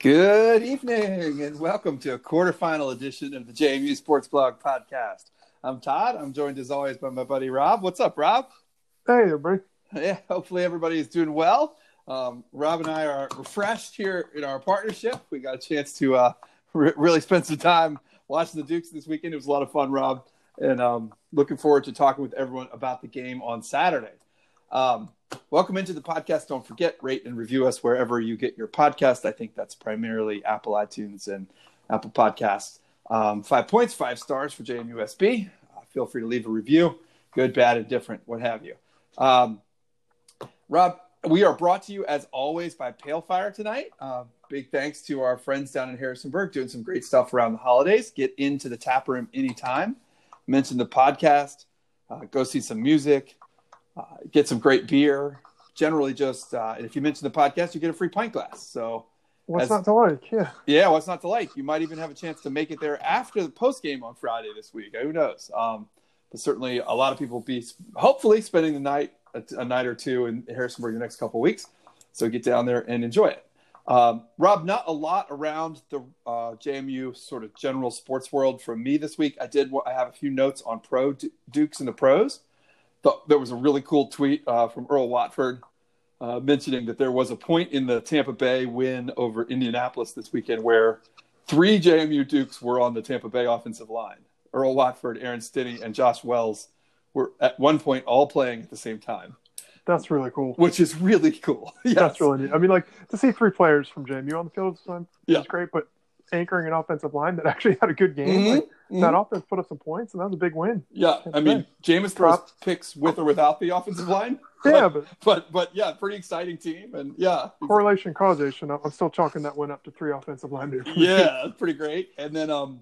Good evening and welcome to a quarterfinal edition of the JMU Sports Blog podcast. I'm Todd. I'm joined as always by my buddy Rob. What's up, Rob? Hey, everybody. Yeah, hopefully everybody is doing well. Um, Rob and I are refreshed here in our partnership. We got a chance to uh, re- really spend some time watching the Dukes this weekend. It was a lot of fun, Rob, and um, looking forward to talking with everyone about the game on Saturday. Um, welcome into the podcast. Don't forget, rate and review us wherever you get your podcast. I think that's primarily Apple iTunes and Apple Podcasts. Um, five points, five stars for JMUSB. Uh, feel free to leave a review, good, bad, indifferent, what have you. Um, Rob, we are brought to you as always by Pale Fire tonight. Uh, big thanks to our friends down in Harrisonburg doing some great stuff around the holidays. Get into the tap room anytime. Mention the podcast. Uh, go see some music get some great beer. Generally, just uh, if you mention the podcast, you get a free pint glass. So, what's as, not to like? Yeah, yeah, what's not to like? You might even have a chance to make it there after the post game on Friday this week. Who knows? Um, but certainly, a lot of people will be hopefully spending the night a, a night or two in Harrisonburg the next couple weeks. So get down there and enjoy it. Um, Rob, not a lot around the uh, JMU sort of general sports world from me this week. I did. I have a few notes on pro Dukes and the pros thought there was a really cool tweet uh, from Earl Watford uh, mentioning that there was a point in the Tampa Bay win over Indianapolis this weekend where three JMU Dukes were on the Tampa Bay offensive line. Earl Watford, Aaron Stinnie, and Josh Wells were at one point all playing at the same time. That's really cool. Which is really cool. yes. That's really neat. I mean, like to see three players from JMU on the field this time yeah. is great, but anchoring an offensive line that actually had a good game. Mm-hmm. Like, mm-hmm. That offense put up some points, and that was a big win. Yeah, I mean, Jameis throws picks with or without the offensive line. Yeah, but, but but yeah, pretty exciting team, and yeah, correlation causation. I'm still chalking that win up to three offensive linemen. Yeah, pretty great. And then um,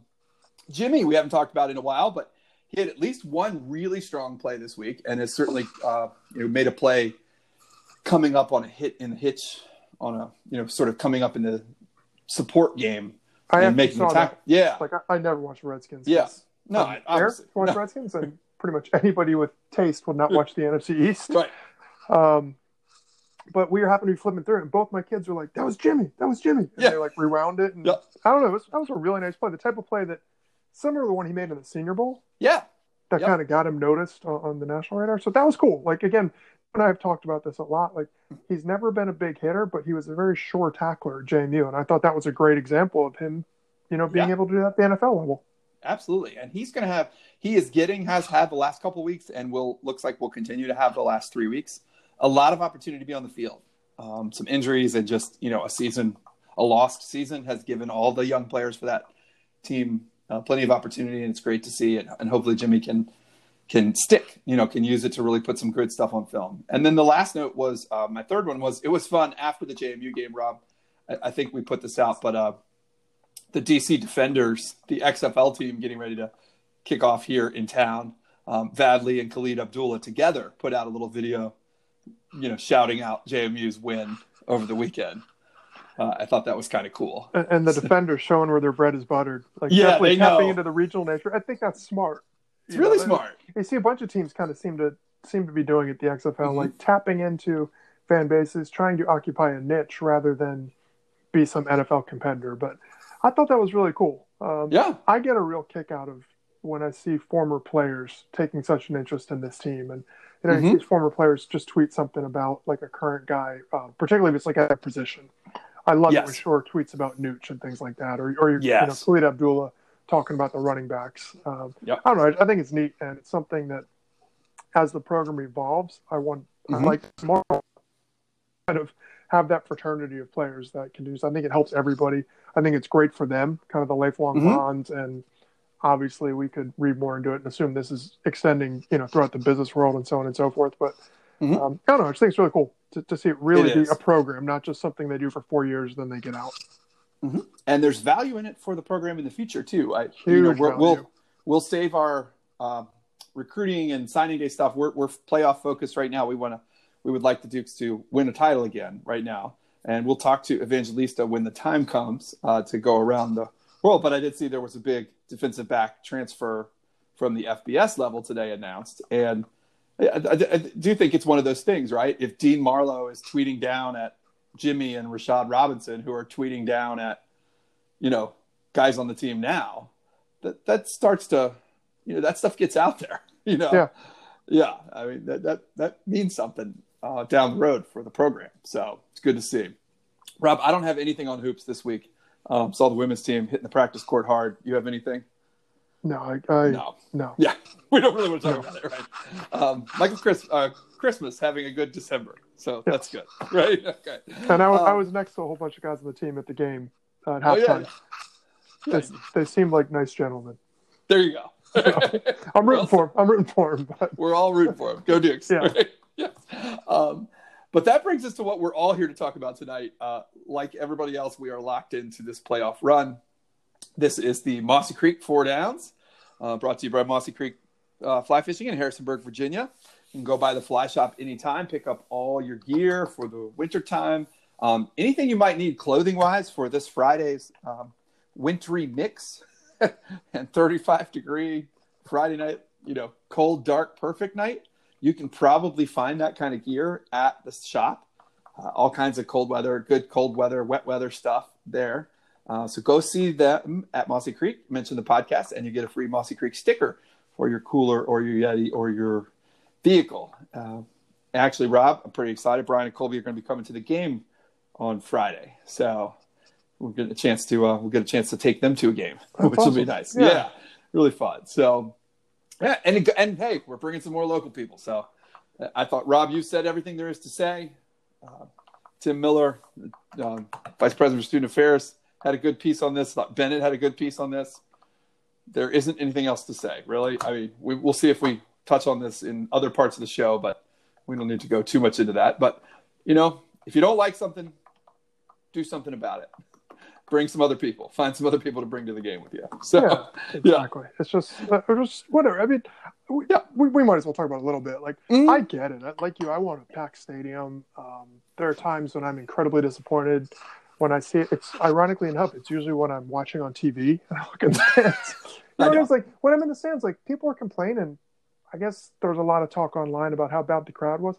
Jimmy, we haven't talked about in a while, but he had at least one really strong play this week, and has certainly uh, you know made a play coming up on a hit in the hitch on a you know sort of coming up in the support game I and making the tackle. Yeah, like I, I, never watched Redskins. Yeah, no, I watch no. Redskins, and pretty much anybody with taste would not watch the NFC East. Right. Um, but we were happening to be flipping through it, and both my kids were like, "That was Jimmy. That was Jimmy." And yeah. they like rewound it, and yep. I don't know. It was, that was a really nice play. The type of play that similar to the one he made in the Senior Bowl. Yeah. That yep. kind of got him noticed on, on the national radar. So that was cool. Like again, and I've talked about this a lot. Like he's never been a big hitter, but he was a very sure tackler at JMU, and I thought that was a great example of him you know, being yeah. able to do that at the NFL level. Absolutely, and he's going to have. He is getting has had the last couple weeks, and will looks like will continue to have the last three weeks. A lot of opportunity to be on the field. Um, some injuries and just you know a season, a lost season has given all the young players for that team uh, plenty of opportunity, and it's great to see it. And hopefully Jimmy can can stick, you know, can use it to really put some good stuff on film. And then the last note was uh, my third one was it was fun after the JMU game, Rob. I, I think we put this out, but uh, the DC Defenders, the XFL team, getting ready to kick off here in town. Um, Vad Lee and Khalid Abdullah together put out a little video, you know, shouting out JMU's win over the weekend. Uh, I thought that was kind of cool. And, and the defenders showing where their bread is buttered, like yeah, definitely tapping know. into the regional nature. I think that's smart. It's really know? smart. You see a bunch of teams kind of seem to seem to be doing it. The XFL, mm-hmm. like tapping into fan bases, trying to occupy a niche rather than be some NFL competitor. But I thought that was really cool. Um, yeah, I get a real kick out of when I see former players taking such an interest in this team, and you know, mm-hmm. former players just tweet something about like a current guy, uh, particularly if it's like at a position. I love yes. it when Schor tweets about Nooch and things like that, or or yes. you know, Khalid Abdullah talking about the running backs. Um, yep. I don't know. I, think it's neat, and it's something that as the program evolves, I want mm-hmm. I like more kind of have that fraternity of players that can do. So I think it helps everybody. I think it's great for them, kind of the lifelong mm-hmm. bonds, and obviously we could read more into it and assume this is extending, you know, throughout the business world and so on and so forth. But mm-hmm. um, I don't know. I just think it's really cool to, to see it really it be is. a program, not just something they do for four years, then they get out. Mm-hmm. And there's value in it for the program in the future too. I, you know, we will we'll save our uh, recruiting and signing day stuff. We're, we're playoff focused right now. We want to we would like the Dukes to win a title again right now. And we'll talk to Evangelista when the time comes uh, to go around the world. But I did see there was a big defensive back transfer from the FBS level today announced. And I, I, I do think it's one of those things, right? If Dean Marlowe is tweeting down at Jimmy and Rashad Robinson who are tweeting down at, you know, guys on the team now, that that starts to, you know, that stuff gets out there. You know, Yeah. yeah. I mean that that that means something uh, down the road for the program. So it's good to see. Rob, I don't have anything on hoops this week. Um, saw the women's team hitting the practice court hard. You have anything? No, I, I No. no. Yeah, we don't really want to talk about it, right? Um, Michael Chris, uh, Christmas having a good December, so that's good, right? Okay. And I was, I Um, was next to a whole bunch of guys on the team at the game uh, at Oh, yeah. halftime. Yeah, They, they seemed like nice gentlemen. there you go. I'm rooting Well, for him. I'm rooting for him. But We're all rooting for him. Go Dukes. Yeah. Right? yes. Um, but that brings us to what we're all here to talk about tonight. Uh, like everybody else, we are locked into this playoff run. This is the Mossy Creek Four Downs, uh, brought to you by Mossy Creek uh, Fly Fishing in Harrisonburg, Virginia. You can go by the fly shop anytime, pick up all your gear for the winter time. Um, anything you might need clothing wise for this Friday's um, wintry mix and 35 degree Friday night, you know, cold, dark, perfect night. You can probably find that kind of gear at the shop. Uh, all kinds of cold weather, good cold weather, wet weather stuff there. Uh, so go see them at Mossy Creek. Mention the podcast, and you get a free Mossy Creek sticker for your cooler or your Yeti or your vehicle. Uh, actually, Rob, I'm pretty excited. Brian and Colby are going to be coming to the game on Friday, so we'll get a chance to uh, we'll get a chance to take them to a game, That's which will be nice. Yeah. yeah, really fun. So yeah, and and hey, we're bringing some more local people. So uh, I thought Rob, you said everything there is to say. Uh, Tim Miller, um, Vice President of Student Affairs, had a good piece on this. Thought Bennett had a good piece on this. There isn't anything else to say, really. I mean, we, we'll see if we touch on this in other parts of the show, but we don't need to go too much into that. But you know, if you don't like something, do something about it. Bring some other people. Find some other people to bring to the game with you. So yeah, exactly. It's just, uh, just whatever. I mean, we, Yeah. we, we might as well talk about it a little bit. Like, Mhm. I get it. Like you, I want a packed stadium. Um, there are times when I'm incredibly disappointed when I see it. It's ironically enough, it's usually when I'm watching on TV and I look at the stands. You I know, know. it's like when I'm in the stands, like people are complaining. I guess there was a lot of talk online about how bad the crowd was.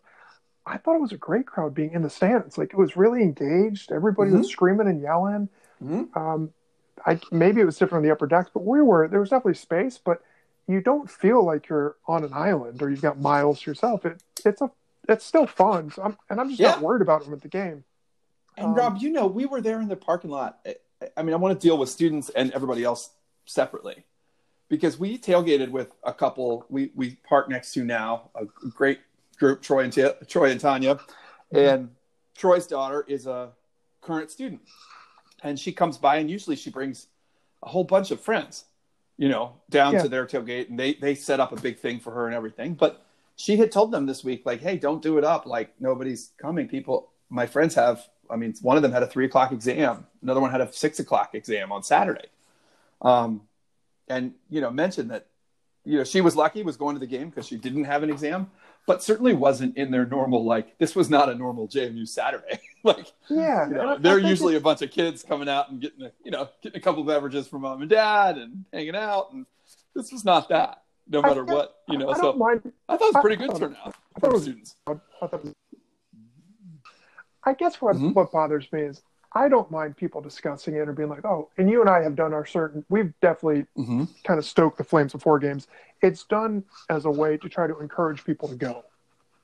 I thought it was a great crowd being in the stands. Like it was really engaged. Everybody was screaming and yelling. Mhm. Um, I maybe it was different on the upper decks, but we were there was definitely space, but you don't feel like you're on an island or you've got miles to yourself. It it's a it's still fun, so I'm, and I'm just not worried about it with the game. And Um, Rob, you know, we were there in the parking lot. I- I mean, I want to deal with students and everybody else separately because we tailgated with a couple we we park next to now a great group, Troy and Ta- Troy and Tanya, and Troy's daughter is a current student, and she comes by and usually she brings a whole bunch of friends, you know, down Yeah. to their tailgate, and they they set up a big thing for her and everything, but. She had told them this week, like, "Hey, don't do it up. Like, nobody's coming. People, my friends have I mean, one of them had a three o'clock exam. Another one had a six o'clock exam on Saturday. Um, and you know, mentioned that you know she was lucky was going to the game because she didn't have an exam, but certainly wasn't in their normal like this was not a normal JMU Saturday. like Yeah, you know, I they're usually a bunch of kids coming out and getting a you know getting a couple of beverages from mom and dad and hanging out, and this was not that. No I- matter what, you know. I So. I thought it was pretty good I- turnout I thought it was- students. I thought- I guess what Mhm. what bothers me is I don't mind people discussing it or being like, oh, and you and I have done our certain. We've definitely Mm-hmm. kind of stoked the flames of four games. It's done as a way to try to encourage people to go.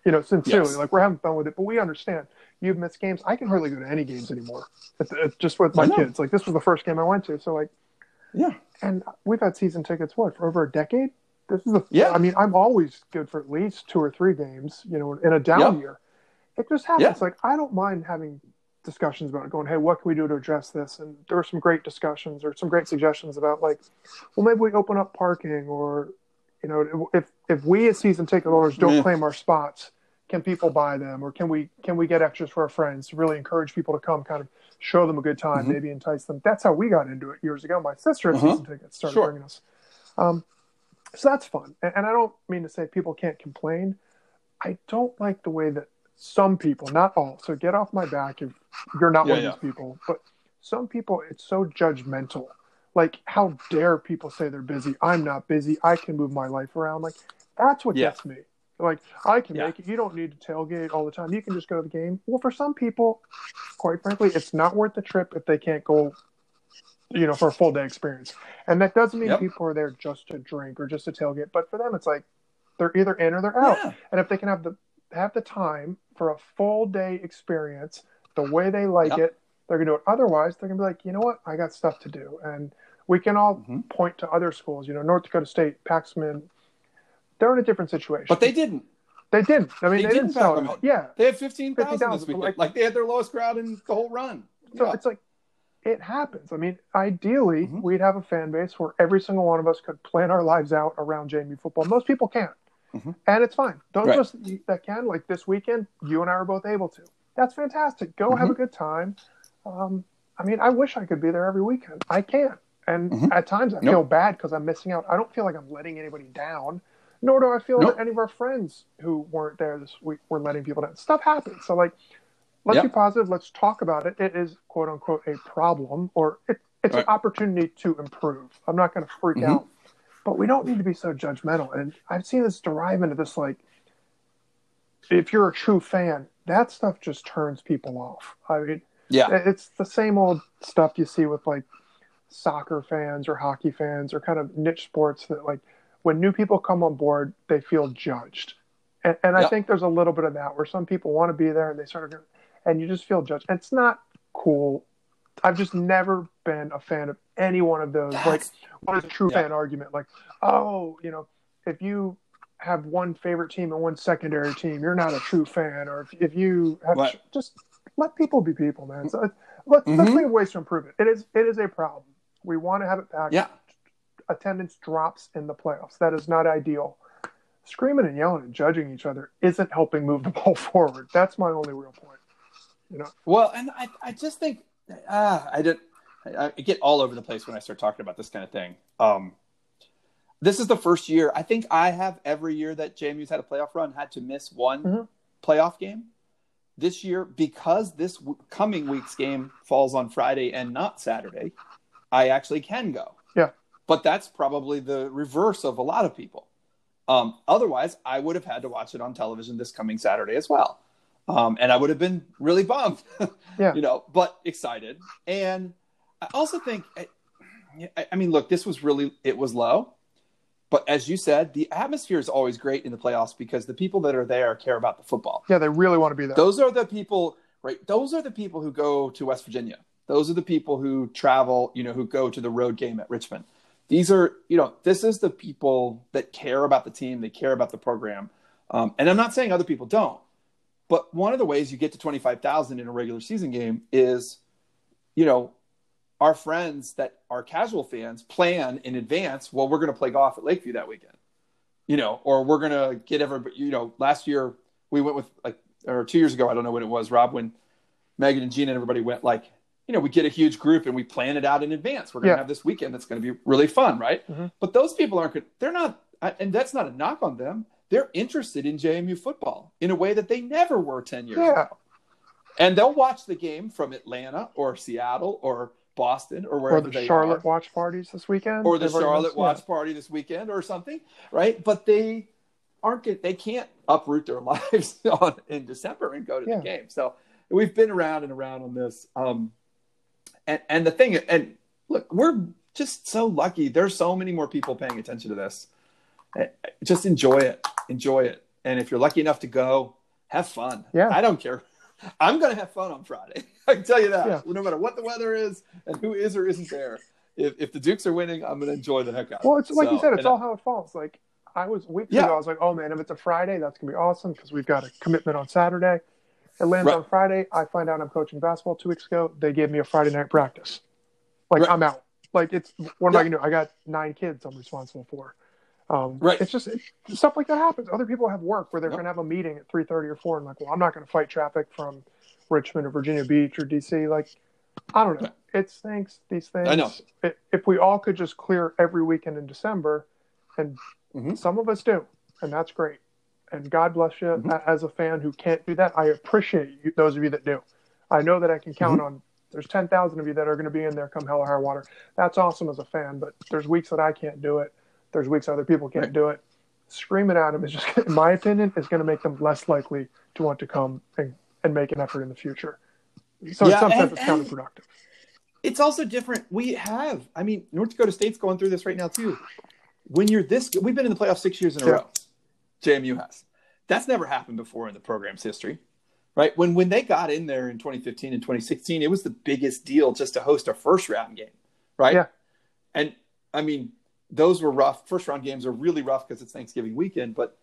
You know, sincerely, Yes. like we're having fun with it, but we understand you've missed games. I can hardly go to any games anymore. It's, it's just with my kids. Like this was the first game I went to, so like, Yeah. and we've had season tickets what for over a decade. This is the Yeah. I mean, I'm always good for at least two or three games. You know, in a down Yeah. year, it just happens. Yeah. Like I don't mind having discussions about it, going, hey, what can we do to address this? And there were some great discussions or some great suggestions about like, well, maybe we open up parking, or you know, if if we as season ticket holders don't Yeah. claim our spots, can people buy them, or can we can we get extras for our friends to really encourage people to come, kind of show them a good time, Mhm. maybe entice them. That's how we got into it years ago. My sister had Uh-huh. season tickets, started Sure. bringing us. Um, so that's fun, and, and I don't mean to say people can't complain. I don't like the way that some people, not all, so get off my back if you're not Yeah, one of yeah. these people, but some people, it's so judgmental. Like, how dare people say they're busy? I'm not busy. I can move my life around. Like, that's what Yeah. gets me. Like I can make it. You don't need to tailgate all the time. You can just go to the game. Well, for some people, quite frankly, it's not worth the trip if they can't go, you know, for a full day experience. And that doesn't mean Yep. people are there just to drink or just to tailgate. But for them, it's like they're either in or they're out. And if they can have the have the time for a full day experience the way they like Yep. it, they're gonna do it. Otherwise, they're gonna be like, you know what, I got stuff to do. And we can all Mhm. point to other schools, you know, North Dakota State, Paxman. They're in a different situation. But they didn't. they didn't. I mean, They they, didn't didn't sell pack it. 'em out. Yeah. They had 15,000 this weekend. like- Like, they had their lowest crowd in the whole run. So Yeah. it's like it happens. I mean, ideally, Mhm. we'd have a fan base where every single one of us could plan our lives out around JMU football. Most people can't, Mhm. and it's fine. Those Right. that can, like this weekend, you and I are both able to. That's fantastic. Go Mm-hmm. have a good time. Um, I mean, I wish I could be there every weekend. I can't, and Mhm. at times I Nope. feel bad because I'm missing out. I don't feel like I'm letting anybody down. Nor do I feel Nope. that any of our friends who weren't there this week were letting people down. Stuff happens. So, like, let's Yep. be positive. Let's talk about it. It is quote unquote a problem, or it, it's Right. an opportunity to improve. I'm not going to freak Mhm. out, but we don't need to be so judgmental. And I've seen this derive into this like, if you're a true fan, that stuff just turns people off. I mean, Yeah. it's the same old stuff you see with like soccer fans or hockey fans or kind of niche sports that like when new people come on board, they feel judged. And, and I think there's a little bit of that where some people want to be there and they sort of, and you just feel judged. It's not cool. I've just never been a fan of any one of those. like, That's- what is a true Yeah. fan argument? Like, oh, you know, if you have one favorite team and one secondary team, you're not a true fan. Or if, if you have Right. just let people be people, man. So let's, let's Mhm. think of ways to improve it. It is it is a problem. We want to have it back. Yeah. Attendance drops in the playoffs. That is not ideal. Screaming and yelling and judging each other isn't helping move the ball forward. That's my only real point. You know, Well, and I, I just think ah, I did. I, I get all over the place when I start talking about this kind of thing. Um, this is the first year I think I have every year that JMU's had a playoff run had to miss one Mhm. playoff game. This year, because this w- coming week's game falls on Friday and not Saturday, I actually can go. Yeah. but that's probably the reverse of a lot of people. Um, otherwise, I would have had to watch it on television this coming Saturday as well. Um, and I would have been really bummed, Yeah. you know, but excited. And I also think, I, I mean, look, this was really, it was low. But as you said, the atmosphere is always great in the playoffs because the people that are there care about the football. yeah, they really want to be there. Those are the people, right? Those are the people who go to West Virginia. Those are the people who travel, you know, who go to the road game at Richmond. These are, you know, this is the people that care about the team, they care about the program. Um, and I'm not saying other people don't, but one of the ways you get to 25,000 in a regular season game is, you know, our friends that are casual fans plan in advance. Well, we're going to play golf at Lakeview that weekend, you know, or we're going to get everybody, you know, last year we went with like, or two years ago, I don't know when it was, Rob, when Megan and Gina and everybody went like, you know, we get a huge group and we plan it out in advance. We're going to Yeah. have this weekend that's going to be really fun, right? Mhm. But those people aren't. They're not, and that's not a knock on them. They're interested in JMU football in a way that they never were 10 years Yeah. ago. And they'll watch the game from Atlanta or Seattle or Boston or or wherever the they Charlotte are watch parties this weekend. or the They've Charlotte watch party this weekend or something, right? But they aren't they can't uproot their lives on in December and go to Yeah. the game. So we've been around and around on this. Um, and and the thing and look, we're just so lucky. There's so many more people paying attention to this. Just enjoy it, enjoy it. And if you're lucky enough to go, have fun. Yeah. I don't care. I'm gonna have fun on Friday. I can tell you that. Yeah. No matter what the weather is and who is or isn't there, if, if the Dukes are winning, I'm gonna enjoy the heck out. of Well, it's like you said, it's all how it falls. Like I was weeks Yeah. ago, I was like, oh man, if it's a Friday, that's gonna be awesome because we've got a commitment on Saturday. It lands Right. on Friday. I find out I'm coaching basketball two weeks ago. They gave me a Friday night practice. Like Right. I'm out. Like it's what am I gonna do? I got nine kids I'm responsible for. Um, Right. It's just it, stuff like that happens. Other people have work where they're Yep. gonna have a meeting at three thirty or four, and like, well, I'm not gonna fight traffic from Richmond or Virginia Beach or DC. Like, I don't know. It stinks. These things. I know. I- If we all could just clear every weekend in December, and Mhm. some of us do, and that's great. And God bless you. Mhm. As a fan who can't do that, I appreciate you, those of you that do. I know that I can count Mm-hmm. on. There's ten thousand of you that are going to be in there come hell or high water. That's awesome as a fan, but there's weeks that I can't do it. There's weeks other people can't Right. do it. screaming at them is just, in my opinion, is going to make them less likely to want to come and, and make an effort in the future. So Yeah, in some and- sense, it's and- counterproductive. it's also different. We have, I mean, North Dakota State's going through this right now too. When you're this, we've been in the playoffs six years in a Yeah. row. JMU has. That's never happened before in the program's history, right? When when they got in there in 2015 and 2016, it was the biggest deal just to host a first round game, right? Yeah. And I mean, those were rough. First round games are really rough because it's Thanksgiving weekend, but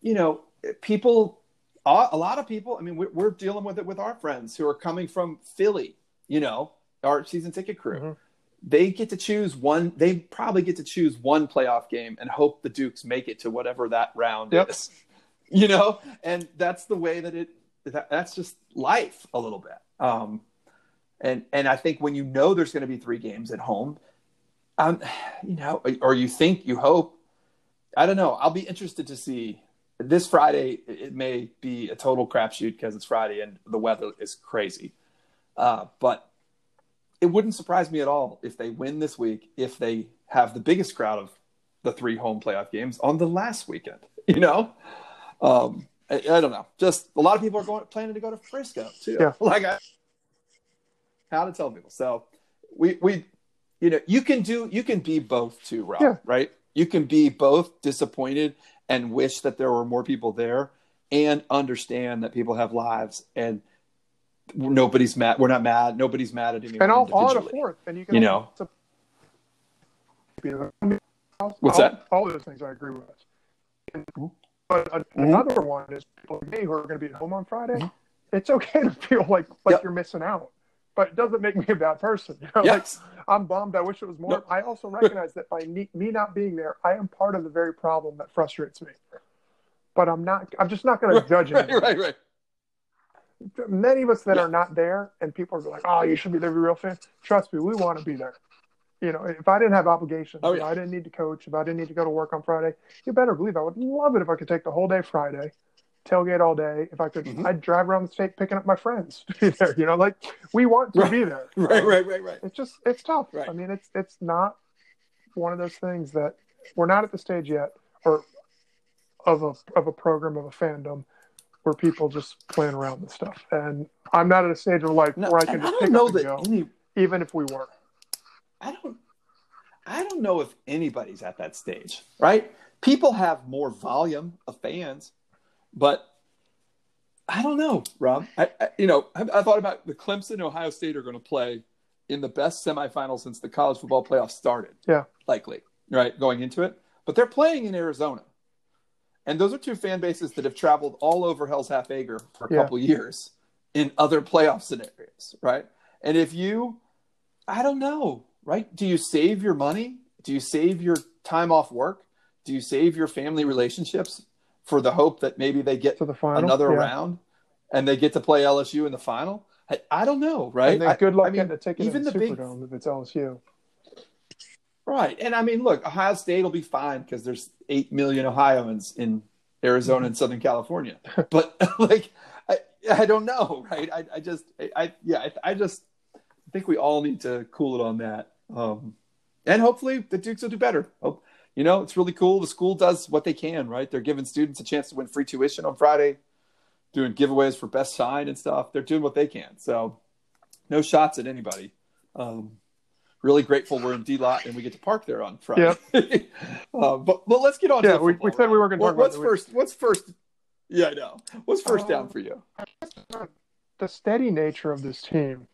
you know, people, a lot of people. I mean, we're, we're dealing with it with our friends who are coming from Philly. You know, our season ticket crew. Mhm. They get to choose one. They probably get to choose one playoff game and hope the Dukes make it to whatever that round Yep. is. You know, and that's the way that it. That, that's just life a little bit. Um, and and I think when you know there's going to be three games at home, um, you know, or you think you hope. I don't know. I'll be interested to see this Friday. It may be a total crapshoot because it's Friday and the weather is crazy. Uh, but it wouldn't surprise me at all if they win this week, if they have the biggest crowd of the three home playoff games on the last weekend. You know, um, I, I don't know. Just a lot of people are going planning to go to Frisco too. Yeah. Like I, how to tell people. So we we you know you can do you can be both too, Rob. Yeah. Right? You can be both disappointed and wish that there were more people there, and understand that people have lives and nobody's mad. We're not mad. Nobody's mad at anyone. And all, all a fourth. And you can You know. also- What's all, that? All those things I agree with. And-. But a, Mhm. another one is people like me who are going to be at home on Friday. It's okay to feel like like Mm-hmm. Yep. you're missing out, but it doesn't make me a bad person. You know, Yes. like I'm bummed. I wish it was more. Nope. I also recognize that by me, me not being there, I am part of the very problem that frustrates me. But I'm not. I'm just not going to judge it. right, right, right. Many of us that Yeah. are not there, and people are like, "Oh, you should be there, be a real fan." Trust me, we want to be there. You know, if I didn't have obligations, Oh, if yeah. I didn't need to coach, if I didn't need to go to work on Friday, you better believe I would love it if I could take the whole day Friday, tailgate all day. If I could, Mhm. I'd drive around the state picking up my friends to be there. You know, like we want to Right. be there. Right, right, right, right. It's just it's tough. Right. I mean, it's it's not one of those things that we're not at the stage yet, or of a of a program of a fandom where people just playing around with stuff. And I'm not at a stage of life No, where I can I just don't pick know up that go, any. even if we were. I don't. I don't know if anybody's at that stage, right? People have more volume of fans, but I don't know, Rob. I, I you know, I, I thought about the Clemson Ohio State are going to play in the best semifinal since the college football playoffs started. Yeah. likely, right, going into it. But they're playing in Arizona, and those are two fan bases that have traveled all over Hell's Half Acre for a Yeah. couple years in other playoff scenarios, right? And if you, I don't know, right? Do you save your money? Do you save your time off work? Do you save your family relationships for the hope that maybe they get To the final, another yeah. round and they get to play LSU in the final? I, I don't know, right? And then good luck I mean, getting even in the, the big- Superdome if it's LSU. Right. And I mean, look, Ohio State will be fine because there's 8 million Ohioans in Arizona and Southern California. But, like, I, I don't know, right? I, I just, I, I yeah, I, I just think we all need to cool it on that. Um, and hopefully the Dukes will do better. Hope, you know, it's really cool. The school does what they can, right? They're giving students a chance to win free tuition on Friday, doing giveaways for best sign and stuff. They're doing what they can. So, no shots at anybody. Um, really grateful we're in D lot and we get to park there on Friday. uh, but but let's get on. Yeah, to we- we said we were gonna What- talk about What's the- first? What's first? Yeah, I know. What's first down Um, for you? the steady nature of this team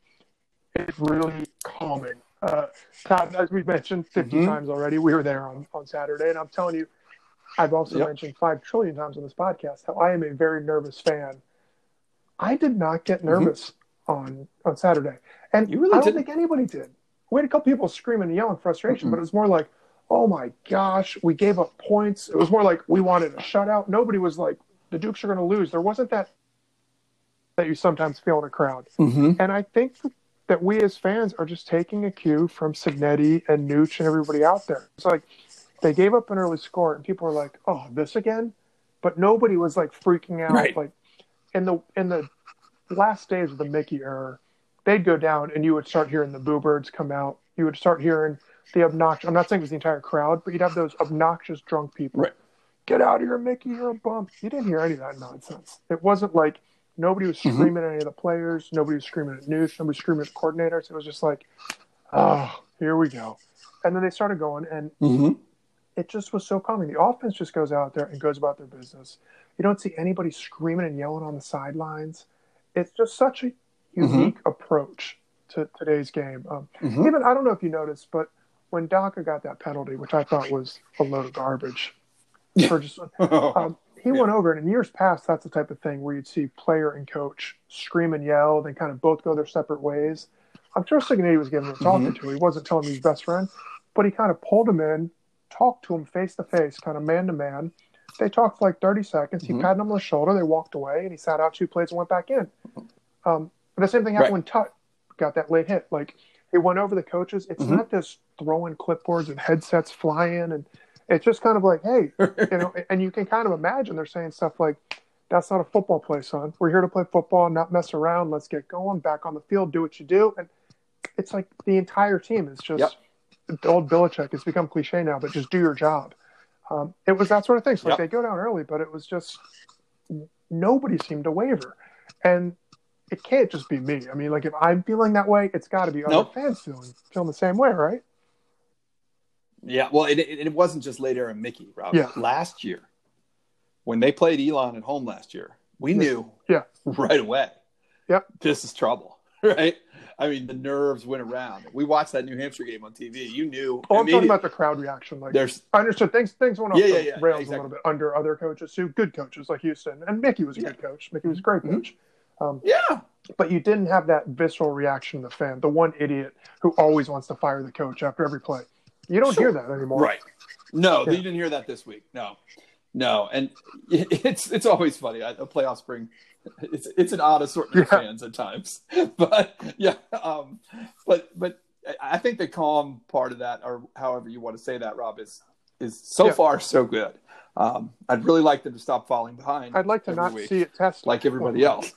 is really calming. Uh, Todd, as we've mentioned 50 Mhm. times already, we were there on, on Saturday, and I'm telling you, I've also Yep. mentioned five trillion times on this podcast how I am a very nervous fan. I did not get nervous on on Saturday, and Mm-hmm. You really I don't didn't. think anybody did. We had a couple people screaming and yelling frustration, Mm-mm. but it was more like, "Oh my gosh, we gave up points." It was more like we wanted a shutout. Nobody was like, "The Dukes are going to lose." There wasn't that that you sometimes feel in a crowd. Mm-hmm. And I think that we as fans are just taking a cue from Cignetti and Nooch and everybody out there. It's like they gave up an early score, and people are like, "Oh, this again," but nobody was like freaking out. Right. Like in the in the last days of the Mickey era, they'd go down, and you would start hearing the Boo Birds come out. You would start hearing the obnoxious. I'm not saying it was the entire crowd, but you'd have those obnoxious drunk people Right. get out of here, Mickey, you're a bum. You didn't hear any of that nonsense. It wasn't like nobody was Mhm. screaming at any of the players, nobody was screaming at Nooch, nobody was screaming at the coordinators. It was just like, oh, here we go. And then they started going, and Mm-hmm. it just was so calming. The offense just goes out there and goes about their business. You don't see anybody screaming and yelling on the sidelines. It's just such a unique approach to today's game. Um, Mhm. Even I don't know if you noticed, but when Daka got that penalty, which I thought was a load of garbage, for just um, he Yeah. went over it. In years past, that's the type of thing where you'd see player and coach scream and yell, then kind of both go their separate ways. I'm sure Cignetti was giving him talking to. Him. He wasn't telling him he's best friend, but he kind of pulled him in, talked to him face to face, kind of man to man. They talked for like 30 seconds. He Mhm. patted him on the shoulder. They walked away, and he sat out two plays and went back in. Um, but the same thing happened Right. when Tut got that late hit. Like he went over the coaches. It's Mhm. not just throwing clipboards and headsets flying, and it's just kind of like, hey, you know, and you can kind of imagine they're saying stuff like, "That's not a football play, son. We're here to play football, not mess around. Let's get going. Back on the field, do what you do." And it's like the entire team is just the old Belichick. It's become cliche now, but just do your job. Um, it was that sort of thing. So like Yep. they go down early, but it was just nobody seemed to waver, and it can't just be me. I mean, like if I'm feeling that way, it's got to be other Nope. fans feeling feeling the same way, right? Yeah, well, it, it, it wasn't just later and Mickey, Rob. Yeah. Last year, when they played Elon at home last year, we Yeah. knew Yeah. right away. Yep. This is trouble, right? I mean, the nerves went around. We watched that New Hampshire game on TV. You knew. Oh, I'm talking about the crowd reaction. Like there's I understood things. Things went off Yeah, the yeah, yeah, rails exactly. a little bit under other coaches who good coaches like Houston and Mickey was a Yeah. good coach. Mickey was a great Mhm. coach. Um, yeah, but you didn't have that visceral reaction of the fan, the one idiot who always wants to fire the coach after every play. You don't hear that anymore. right. No, Yeah. you didn't hear that this week. No, no, and it's it's always funny. The playoffs bring it's it's an odd assortment of fans at times, but yeah, um, but but I- think the calm part of that, or however you want to say that, Rob, is is so Yeah. far so good. Um, I'd really like them to stop falling behind. I'd like to not week. see it tested like everybody else.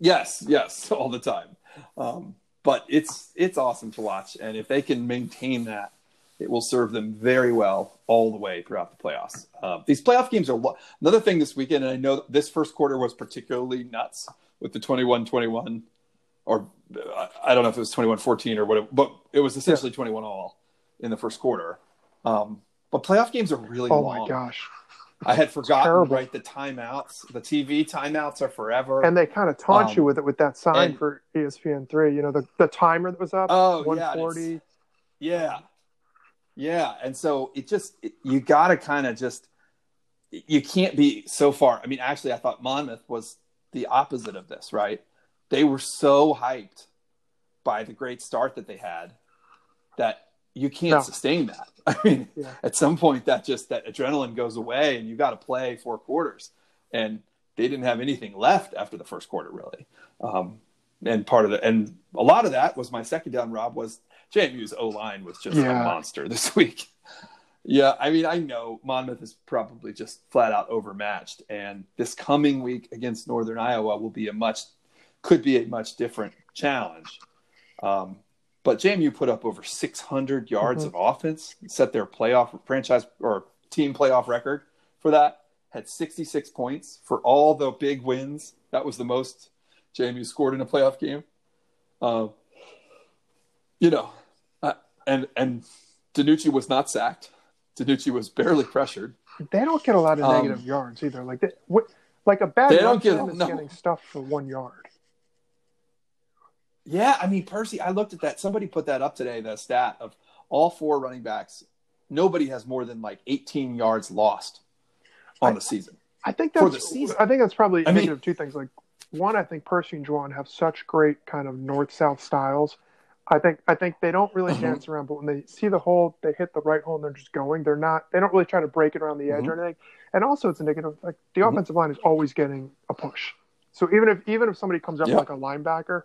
Yes, yes, all the time. Um, but it's it's awesome to watch, and if they can maintain that, it will serve them very well all the way throughout the playoffs. Um, these playoff games are lo- another thing this weekend, and I know this first quarter was particularly nuts with the 21-21, or uh, I don't know if it was 21-14 or whatever, but it was essentially 21 all in the first quarter. Um, but playoff games are really Oh long. Oh my gosh! I had forgotten, right? The timeouts, the TV timeouts are forever. And they kind of taunt Um, you with it with that sign and- for ESPN three. You know the the timer that was up. Oh, yeah, one and forty. yeah, yeah, and so it just it, you got to kind of just you can't be so far. I mean, actually, I thought Monmouth was the opposite of this, right? They were so hyped by the great start that they had that you can't No. sustain that. I mean, Yeah. at some point that just that adrenaline goes away and you got to play four quarters and they didn't have anything left after the first quarter really um, and part of the and a lot of that was my second down rob was jmu's o-line was just Yeah. a monster this week yeah i mean i know monmouth is probably just flat out overmatched and this coming week against northern iowa will be a much could be a much different challenge um, but JMU put up over 600 yards Mhm. of offense, set their playoff franchise or team playoff record for that. Had 66 points for all the big wins. That was the most JMU scored in a playoff game. Uh, you know, uh, and and DiNucci was not sacked. DiNucci was barely pressured. They don't get a lot of Um, negative yards either. Like they, what, like a bad They don't get- is no. getting stuffed for one yard. Yeah, I mean Percy. I looked at that. Somebody put that up today. The stat of all four running backs, nobody has more than like 18 yards lost on I- the season. I think For that's the season. I think that's probably I mean- of two things. Like one, I think Percy and Jawon have such great kind of north south styles. I think I think they don't really Mhm. dance around, but when they see the hole, they hit the right hole and they're just going. They're not they don't really try to break it around the edge Mhm. or anything. And also it's indicative like the Mhm. offensive line is always getting a push. So even if even if somebody comes up Yeah. like a linebacker,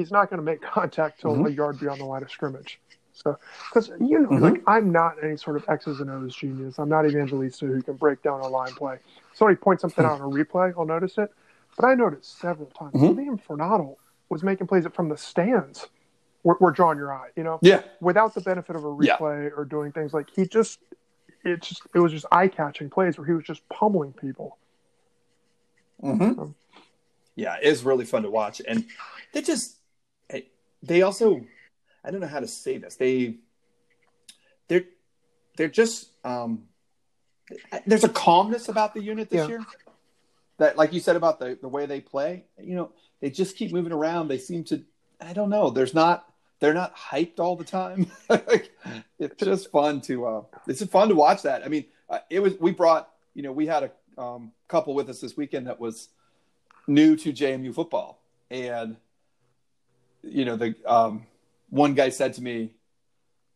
he's not going to make contact till Mhm. a yard beyond the line of scrimmage. So, because you know, Mhm. like I'm not any sort of X's and O's genius. I'm not Evangelista who can break down a line play. Somebody points something out on a replay, I'll notice it. But I noticed several times Mhm. Liam Fornadel was making plays that from the stands were, were drawing your eye. You know, Yeah, without the benefit of a Yeah. replay or doing things like he just it just it was just eye catching plays where he was just pummeling people. Mm-hmm. Um, yeah, it's really fun to watch, and they just they also I don't know how to say this they they're they're just um, there's a calmness about the unit this yeah. year that like you said about the the way they play you know they just keep moving around they seem to I don't know there's not they're not hyped all the time. it's just fun to uh, it's fun to watch that. I mean, uh, it was we brought you know we had a um, couple with us this weekend that was new to JMU football, and you know the um, one guy said to me,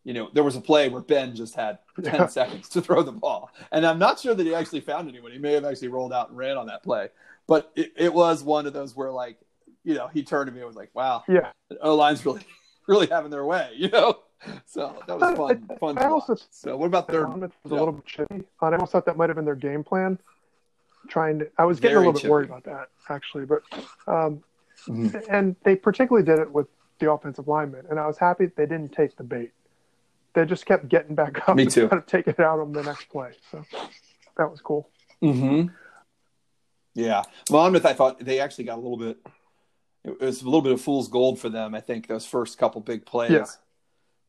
you know, there was a play where Ben just had 10 yeah. seconds to throw the ball. And I'm not sure that he actually found anyone. He may have actually rolled out and ran on that play. But it, it was one of those where, like, you know, he turned to me and was like, wow, yeah, O line's really really having their way, you know. So that was fun. I, fun. I also so what about their? Was a little bit chippy. I almost thought that might have been their game plan. Trying to, I was getting Very a little chippy. bit worried about that actually, but um, mm-hmm. and they particularly did it with the offensive linemen, and I was happy they didn't take the bait. They just kept getting back up Me too. and kind of taking it out on the next play. So that was cool. Hmm. Yeah, Monmouth. I thought they actually got a little bit it was a little bit of fool's gold for them. I think those first couple big plays. Yeah.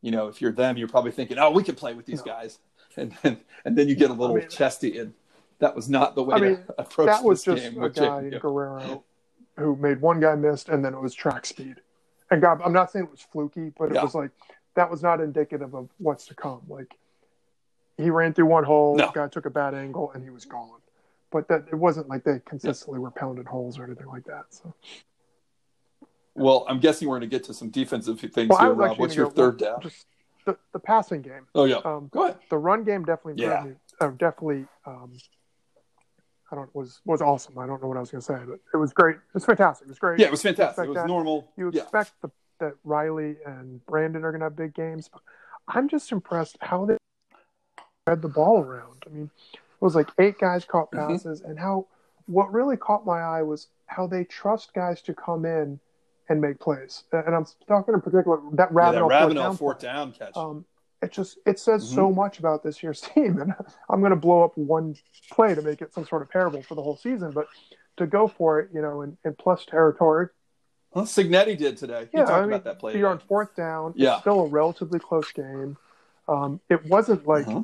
You know, if you're them, you're probably thinking, "Oh, we can play with these no. guys," and then and then you get a little I mean, chesty, and that was not the way I mean, to approach that was just game, a guy Guerriero who made one guy missed, and then it was track speed. And God, I'm not saying it was fluky, but it yeah. was like that was not indicative of what's to come. Like he ran through one hole, no. guy took a bad angle, and he was gone. But that it wasn't like they consistently yeah. were pounding holes or anything like that. So well, I'm guessing we're going to get to some defensive things well, here, Rob. What's your go, third down? Just the, the passing game. Oh yeah. Um, go ahead. The run game definitely yeah. Me, uh, definitely. Um, I don't was was awesome. I don't know what I was going to say, but it was great. It was fantastic. It was great. Yeah, it was fantastic. It was that. normal. You expect the, that Riley and Brandon are going to have big games, but I'm just impressed how they spread the ball around. I mean, it was like eight guys caught mm-hmm. passes, mm-hmm. and how what really caught my eye was how they trust guys to come in and make plays. And I'm talking in particular that Ravenel, yeah, that Ravenel fourth down, fourth down catch. Um, it just it says mm-hmm. so much about this year's team, and I'm going to blow up one play to make it some sort of parable for the whole season. But to go for it, you know, in, in plus territory. Well, Cignetti did today. He yeah, talked I mean, about that play. You're on fourth down. Yeah. It's still a relatively close game. Um, it wasn't like uh-huh.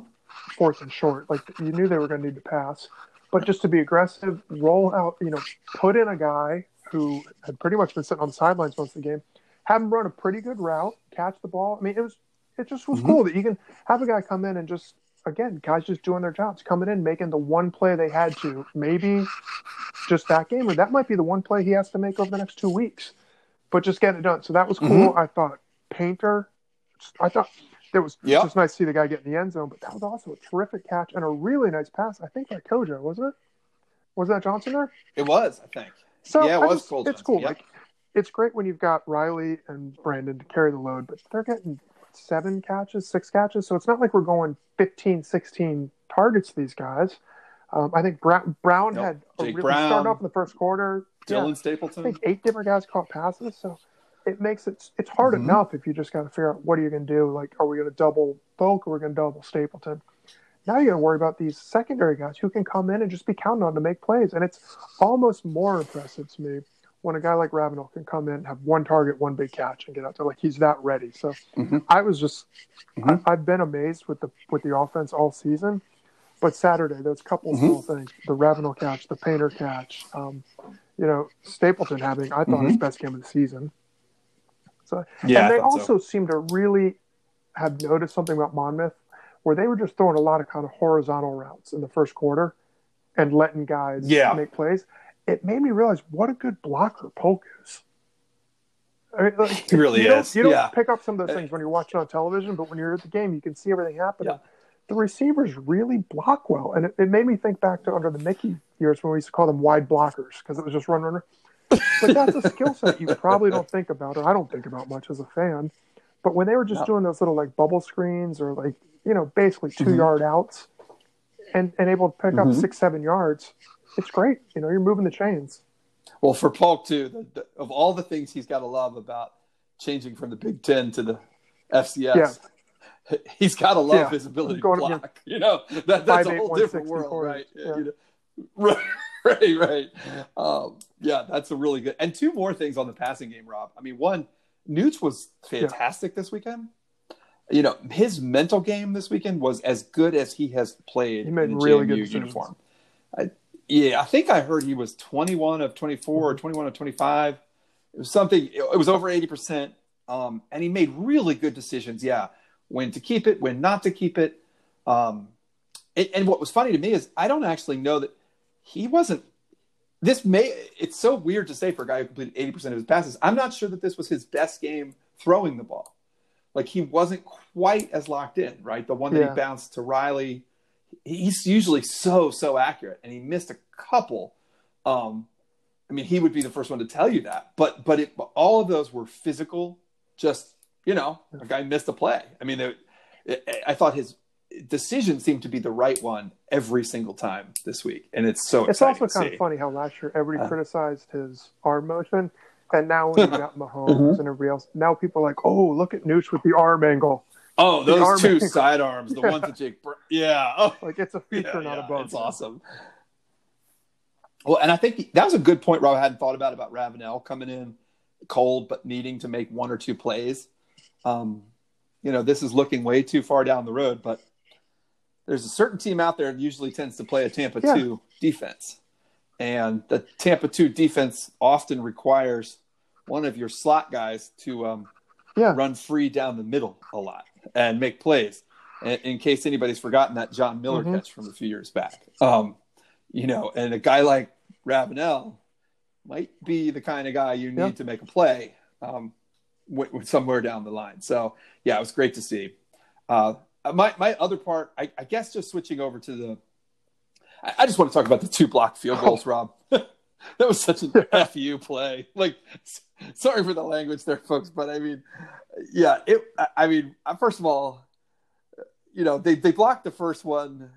fourth and short. Like you knew they were going to need to pass, but just to be aggressive, roll out. You know, put in a guy who had pretty much been sitting on the sidelines most of the game, have him run a pretty good route, catch the ball. I mean, it was it just was mm-hmm. cool that you can have a guy come in and just again, guys just doing their jobs, coming in, making the one play they had to, maybe just that game, or that might be the one play he has to make over the next two weeks, but just get it done. So that was cool. Mm-hmm. I thought Painter, I thought it was yep. just nice to see the guy get in the end zone, but that was also a terrific catch and a really nice pass. I think by Kojo, wasn't it? Was that Johnson there? It was, I think. So yeah, it was just, cool. It's cool. Like it's great when you've got Riley and Brandon to carry the load, but they're getting seven catches, six catches. So it's not like we're going 15, 16 targets to these guys. Um, I think Brown, Brown nope. had a Jake really Brown, started off in the first quarter. Dylan yeah, Stapleton. I think eight different guys caught passes. So it makes it it's hard mm-hmm. enough if you just got to figure out what are you going to do. Like, are we going to double Polk or are we going to double Stapleton? Now you got to worry about these secondary guys who can come in and just be counted on to make plays. And it's almost more impressive to me when a guy like Ravenel can come in, have one target, one big catch, and get out there like he's that ready. So mm-hmm. I was just, mm-hmm. I, have been amazed with the with the offense all season. But Saturday, those couple mm-hmm. small things: the Ravenel catch, the Painter catch. Um, you know, Stapleton having I thought his mm-hmm. best game of the season. So yeah, and they also so. seem to really have noticed something about Monmouth where they were just throwing a lot of kind of horizontal routes in the first quarter and letting guys yeah. make plays. It made me realize what a good blocker Polk is. I mean, like, he really you is. Don't, you don't pick up some of those things when you're watching on television, but when you're at the game, you can see everything happening. Yeah. The receivers really block well, and it, it, made me think back to under the Mickey years when we used to call them wide blockers because it was just run runner. But that's a skill set you probably don't think about, or I don't think about much as a fan. But when they were just no. doing those little like bubble screens or like you know, basically 2 mm-hmm. yard outs and, and able to pick mm-hmm. up six, seven yards, it's great. You know, you're moving the chains. Well, for Polk, too, the, the, of all the things he's got to love about changing from the Big Ten to the FCS, yeah. he's got to love yeah. his ability to block. You know, that, that's a whole different world, right? Yeah. You know? right, right, right. Um, yeah, that's a really good. And two more things on the passing game, Rob. I mean, one, Nooch was fantastic this weekend. You know, his mental game this weekend was as good as he has played he made in really good uniform. I, yeah, I think I heard he was 21 of 24 mm-hmm. or 21 of 25. It was something. It was over 80 percent, um, and he made really good decisions. Yeah, when to keep it, when not to keep it. Um, and, and what was funny to me is I don't actually know that he wasn't. This may. It's so weird to say for a guy who completed 80 percent of his passes. I'm not sure that this was his best game throwing the ball. Like he wasn't quite as locked in, right? The one that yeah. he bounced to Riley, he's usually so so accurate, and he missed a couple. Um, I mean, he would be the first one to tell you that. But but it, all of those were physical. Just you know, a guy missed a play. I mean, it, it, I thought his decision seemed to be the right one every single time this week, and it's so. It's also kind see. of funny how last year everybody uh, criticized his arm motion, and now when you got Mahomes mm-hmm. and everybody else, now people are like, "Oh, look at Nooch with the arm angle." Oh, those two angle. side arms, the yeah. ones that Jake, yeah, oh. like it's a feature, yeah, not yeah, a bug. It's awesome. Well, and I think that was a good point Rob I hadn't thought about about Ravenel coming in cold but needing to make one or two plays. Um, you know, this is looking way too far down the road, but there's a certain team out there that usually tends to play a Tampa yeah. 2 defense. And the Tampa 2 defense often requires one of your slot guys to um, yeah. run free down the middle a lot and make plays. In, in case anybody's forgotten that John Miller mm-hmm. catch from a few years back. Um, you know, and a guy like Ravenel might be the kind of guy you need yep. to make a play um, w- somewhere down the line. So yeah, it was great to see. Uh, my my other part, I, I, guess, just switching over to the. I, I, just want to talk about the two block field goals, Rob. that was such an fu play. Like, sorry for the language there, folks, but I mean, yeah, it. I mean, uh, first of all, you know, they they blocked the first one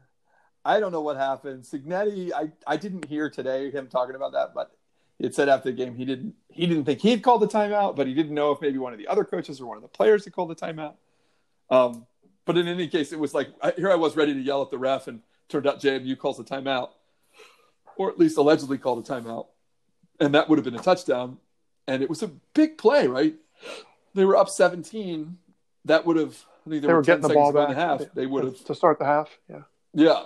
I don't know what happened. Cignetti, I, I didn't hear today him talking about that, but it said after the game he didn't he didn't think he had called the timeout, but he didn't know if maybe one of the other coaches or one of the players had called the timeout. Um, but in any case, it was like here I was ready to yell at the ref, and turned out JMU calls the timeout, or at least allegedly called a timeout, and that would have been a touchdown. And it was a big play, right? They were up 17. That would have I think they, they were, were getting the ball back. The half. They would have to start the half. Yeah. Yeah,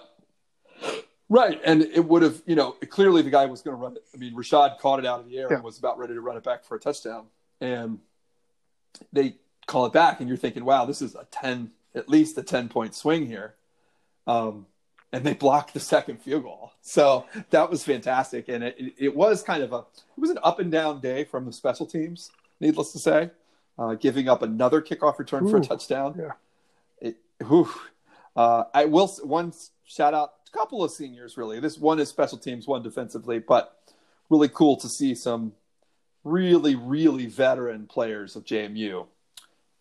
Right, and it would have, you know, clearly the guy was going to run it. I mean, Rashad caught it out of the air yeah. and was about ready to run it back for a touchdown, and they call it back, and you're thinking, wow, this is a ten, at least a ten point swing here, um, and they blocked the second field goal. So that was fantastic, and it, it, was kind of a, it was an up and down day from the special teams, needless to say, uh, giving up another kickoff return Ooh, for a touchdown. Yeah, it, uh, I will one shout out a couple of seniors really. This one is special teams, one defensively, but really cool to see some really really veteran players of JMU.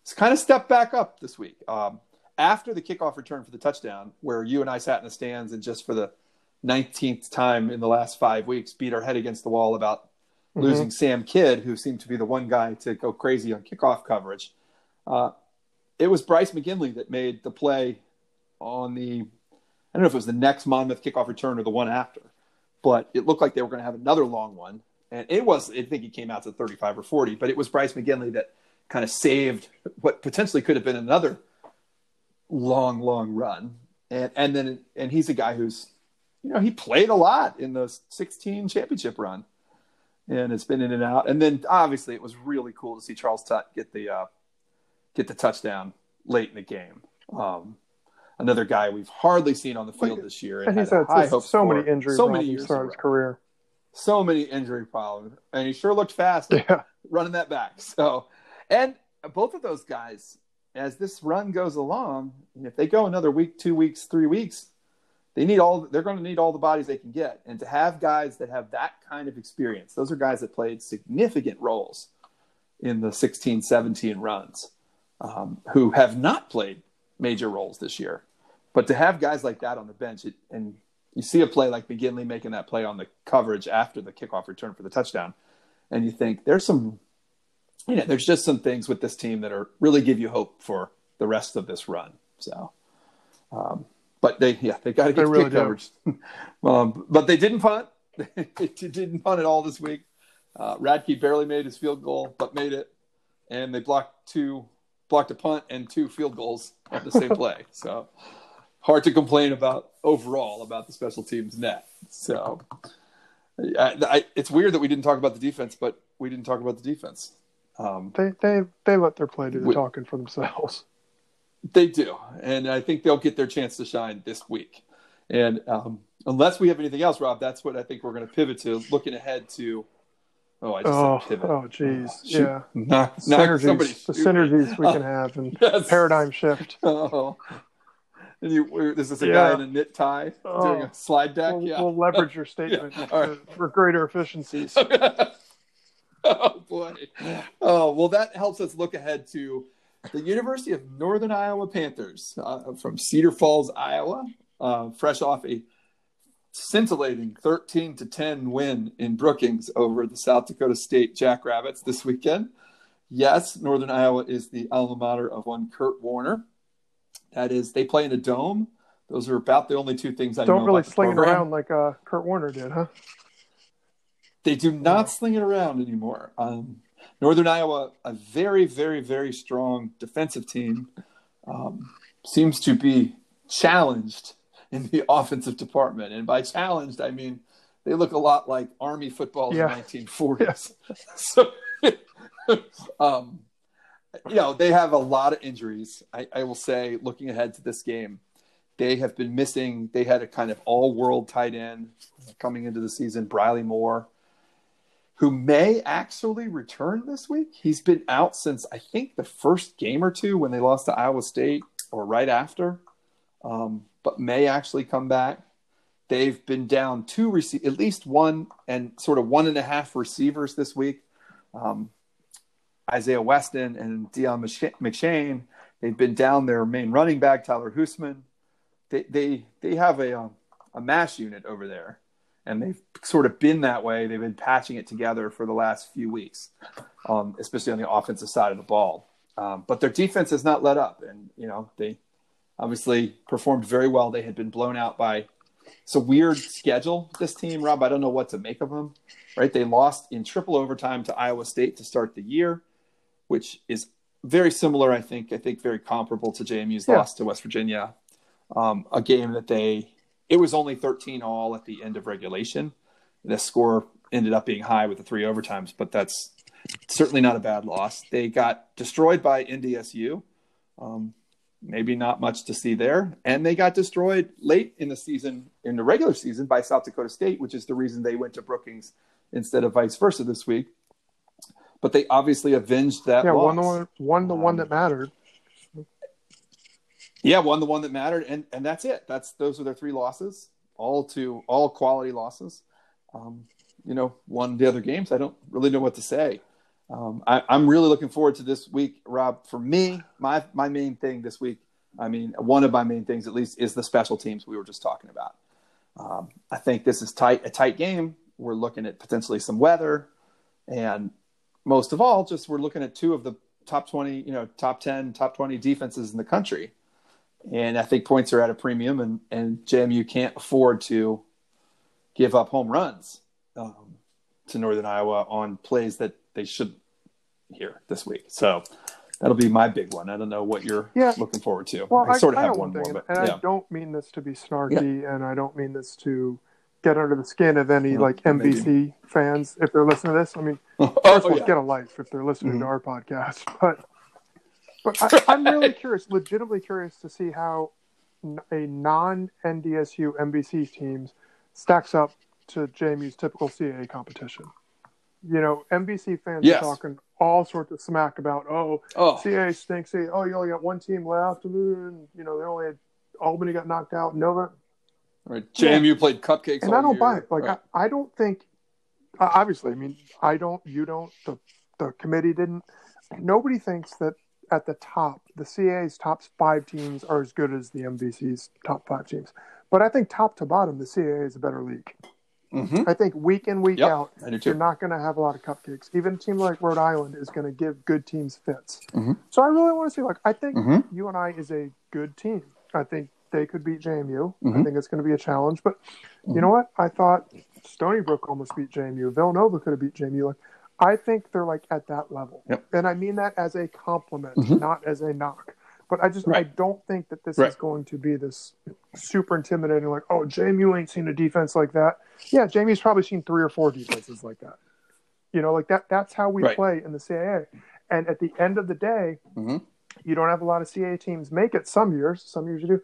It's kind of stepped back up this week um, after the kickoff return for the touchdown, where you and I sat in the stands and just for the 19th time in the last five weeks beat our head against the wall about mm-hmm. losing Sam Kidd, who seemed to be the one guy to go crazy on kickoff coverage. Uh, it was Bryce McGinley that made the play on the I don't know if it was the next Monmouth kickoff return or the one after, but it looked like they were going to have another long one. And it was, I think he came out to 35 or 40, but it was Bryce McGinley that kind of saved what potentially could have been another long, long run. And, and then, and he's a guy who's, you know, he played a lot in the 16 championship run and it's been in and out. And then obviously it was really cool to see Charles Tutt get the, uh, get the touchdown late in the game. Um, another guy we've hardly seen on the field this year. And, and he's had, had so many injuries. So many years of his career. So many injury problems, and he sure looked fast yeah. running that back. So, and both of those guys, as this run goes along, if they go another week, two weeks, three weeks, they need all. They're going to need all the bodies they can get, and to have guys that have that kind of experience, those are guys that played significant roles in the 16, 17 runs, um, who have not played major roles this year. But to have guys like that on the bench, it, and you see a play like McGinley making that play on the coverage after the kickoff return for the touchdown, and you think there's some, you know, there's just some things with this team that are really give you hope for the rest of this run. So, um, but they yeah they got to get really kick do. coverage. um, but they didn't punt. they didn't punt at all this week. Uh, Ratke barely made his field goal, but made it, and they blocked two blocked a punt and two field goals on the same play. So hard to complain about overall about the special teams net. So I, I, it's weird that we didn't talk about the defense, but we didn't talk about the defense. Um, They they they let their play do the We- talking for themselves. They do, and I think they'll get their chance to shine this week. And um, unless we have anything else, Rob, that's what I think we're going to pivot to. Looking ahead to, oh, I just Oh, pivot. oh, geez, Shoot. yeah. Knock, knock somebody the synergies we can have and Yes. paradigm shift. Oh. And you, this is a Yeah. guy in a knit tie Oh. doing a slide deck. We'll, yeah. we'll leverage your statement Yeah, all right. for, for greater efficiencies. oh boy. Oh well, that helps us look ahead to the University of Northern Iowa Panthers uh, from Cedar Falls, Iowa, uh, fresh off a scintillating 13 to 10 win in Brookings over the South Dakota State Jackrabbits this weekend. Yes, Northern Iowa is the alma mater of one Kurt Warner. That is, they play in a dome. Those are about the only two things I Don't really about sling it around like uh, Kurt Warner did, huh? They do not sling it around anymore. Um, Northern Iowa, a very, very, very strong defensive team, um, seems to be challenged in the offensive department. And by challenged, I mean they look a lot like Army football Yeah. in the 1940s. so, um, you know, they have a lot of injuries. I, I will say, looking ahead to this game, they have been missing. They had a kind of all-world tight end coming into the season, Briley Moore, who may actually return this week. He's been out since I think the first game or two when they lost to Iowa State, or right after, um, but may actually come back. They've been down two, rece- at least one, and sort of one and a half receivers this week. Um, Isaiah Weston and Deion McShane. They've been down their main running back, Tyler Hoosman. They they they have a um, a mash unit over there, and they've sort of been that way. They've been patching it together for the last few weeks, um, especially on the offensive side of the ball. Um, but their defense has not let up, and you know they obviously performed very well. They had been blown out by it's a weird schedule. This team, Rob, I don't know what to make of them. Right, they lost in triple overtime to Iowa State to start the year, which is very similar. I think. I think very comparable to JMU's Yeah. loss to West Virginia. Um, a game that they it was only 13 all at the end of regulation. The score ended up being high with the three overtimes, but that's certainly not a bad loss. They got destroyed by NDSU. Um, maybe not much to see there. And they got destroyed late in the season, in the regular season, by South Dakota State, which is the reason they went to Brookings instead of vice versa this week. But they obviously avenged that Yeah, loss. one the one, one the one Um, that mattered. Yeah, won the one that mattered, and and that's it. That's those are their three losses, all to all quality losses. Um, you know, won the other games. I don't really know what to say. Um, I, I'm really looking forward to this week, Rob. For me, my my main thing this week, I mean, one of my main things at least, is the special teams we were just talking about. Um, I think this is tight, a tight game. We're looking at potentially some weather, and most of all, just we're looking at two of the top 20, you know, top 10, top 20 defenses in the country and I think points are at a premium, and and JMU can't afford to give up home runs um, to Northern Iowa on plays that they should here this week. So that'll be my big one. I don't know what you're Yeah. looking forward to. Well, I sort of I have know one more, but and yeah. I don't mean this to be snarky, and I don't mean this to get under the skin of any Well, like maybe. MVC fans if they're listening to this. I mean, oh, first of all, yeah. get a life if they're listening Mhm. to our podcast. But but I, I'm really curious, legitimately curious to see how a non NDSU MVC teams stacks up to JMU's typical CAA competition. You know, MVC fans Yes. are talking all sorts of smack about, oh, oh, CAA stinks. Oh, you only got one team left. And, you know, they only had Albany got knocked out. Nova. right. JMU played cupcakes, And I don't year. buy it. Like, Right. I, I don't think, obviously, I mean, I don't, you don't, the, the committee didn't. Nobody thinks that at the top, the CAA's top five teams are as good as the MVC's top five teams. But I think top to bottom, the CAA is a better league. Mm-hmm. I think week in week yep, out, you're not going to have a lot of cupcakes. Even a team like Rhode Island is going to give good teams fits. Mm-hmm. So I really want to see. Like I think mm-hmm. UNI is a good team. I think they could beat JMU. I Mm-hmm. think it's going to be a challenge. But you know what? I thought Stony Brook almost beat JMU. Villanova could have beat JMU. Like I think they're like at that level, yep. and I mean that as a compliment, Mm-hmm. not as a knock. But I just right. I don't think that this right. is going to be this super intimidating. Like, oh, Jamie, you ain't seen a defense like that. Yeah, Jamie's probably seen three or four defenses like that. You know, like that. That's how we right. play in the CAA. And at the end of the day, mm-hmm. you don't have a lot of CAA teams make it. Some years, some years you do,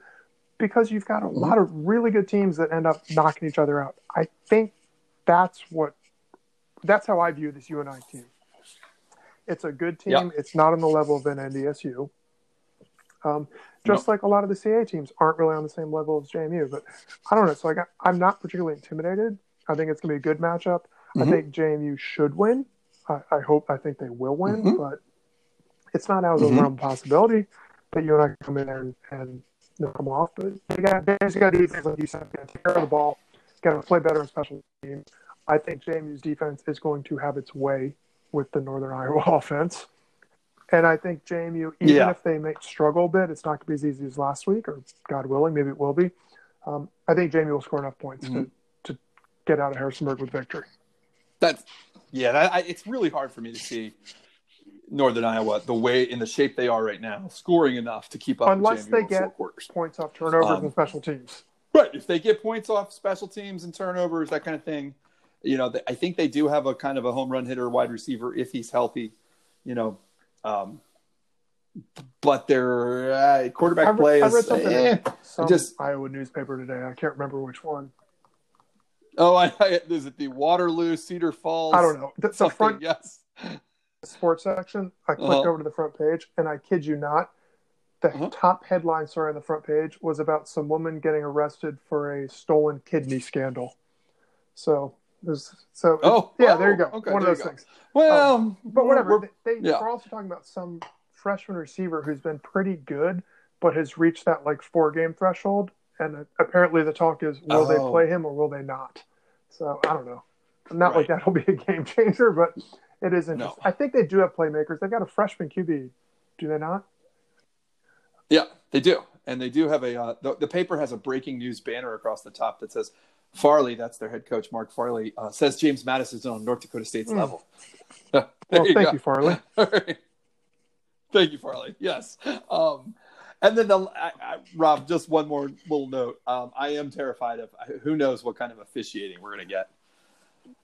because you've got a mm-hmm. lot of really good teams that end up knocking each other out. I think that's what. That's how I view this UNI team. It's a good team. Yep. It's not on the level of an NDSU. Um, just like a lot of the CA teams aren't really on the same level as JMU. But I don't know. So I, am not particularly intimidated. I think it's going to be a good matchup. Mm-hmm. I think JMU should win. I, I, hope, I think they will win, mm-hmm. but it's not out of the realm of possibility that you and I come in there and, and come off. But they got, they just got defense, like you said, got to take care of the ball, got to play better in special teams. I think JMU's defense is going to have its way with the Northern Iowa offense. And I think JMU, even yeah. if they may struggle a bit, it's not going to be as easy as last week, or God willing, maybe it will be. Um, I think JMU will score enough points mm-hmm. to, to get out of Harrisonburg with victory. That's yeah. That, I, it's really hard for me to see Northern Iowa the way in the shape they are right now, scoring enough to keep up. Unless they get points off turnovers um, and special teams. Right. If they get points off special teams and turnovers, that kind of thing, you know, I think they do have a kind of a home run hitter, wide receiver if he's healthy. You know, um, but their uh, quarterback I read, play I is read something eh, some just Iowa newspaper today. I can't remember which one. Oh, I, I, is it the Waterloo Cedar Falls? I don't know. The, the front yes. sports section. I clicked Uh-huh. over to the front page, and I kid you not, the Uh-huh. top headline story on the front page was about some woman getting arrested for a stolen kidney scandal. So there's so Oh, yeah, oh, there you go. okay, One of those things. Well, Um, but whatever. They, they yeah. are also talking about some freshman receiver who's been pretty good, but has reached that like four game threshold. And apparently, the talk is will they Oh. play him or will they not? So I don't know. Not like that'll be a game changer, but it is interesting. No. I think they do have playmakers. They've got a freshman QB, do they not? Yeah, they do, and they do have a. Uh, the, the paper has a breaking news banner across the top that says, "Farley, that's their head coach, Mark Farley, uh, says James Madison is on North Dakota State's Hmm. level." Well, There thank go. you, Farley. Right. Thank you, Farley. Yes. Um, and then the I, I, Rob, just one more little note. Um, I am terrified of who knows what kind of officiating we're going to get.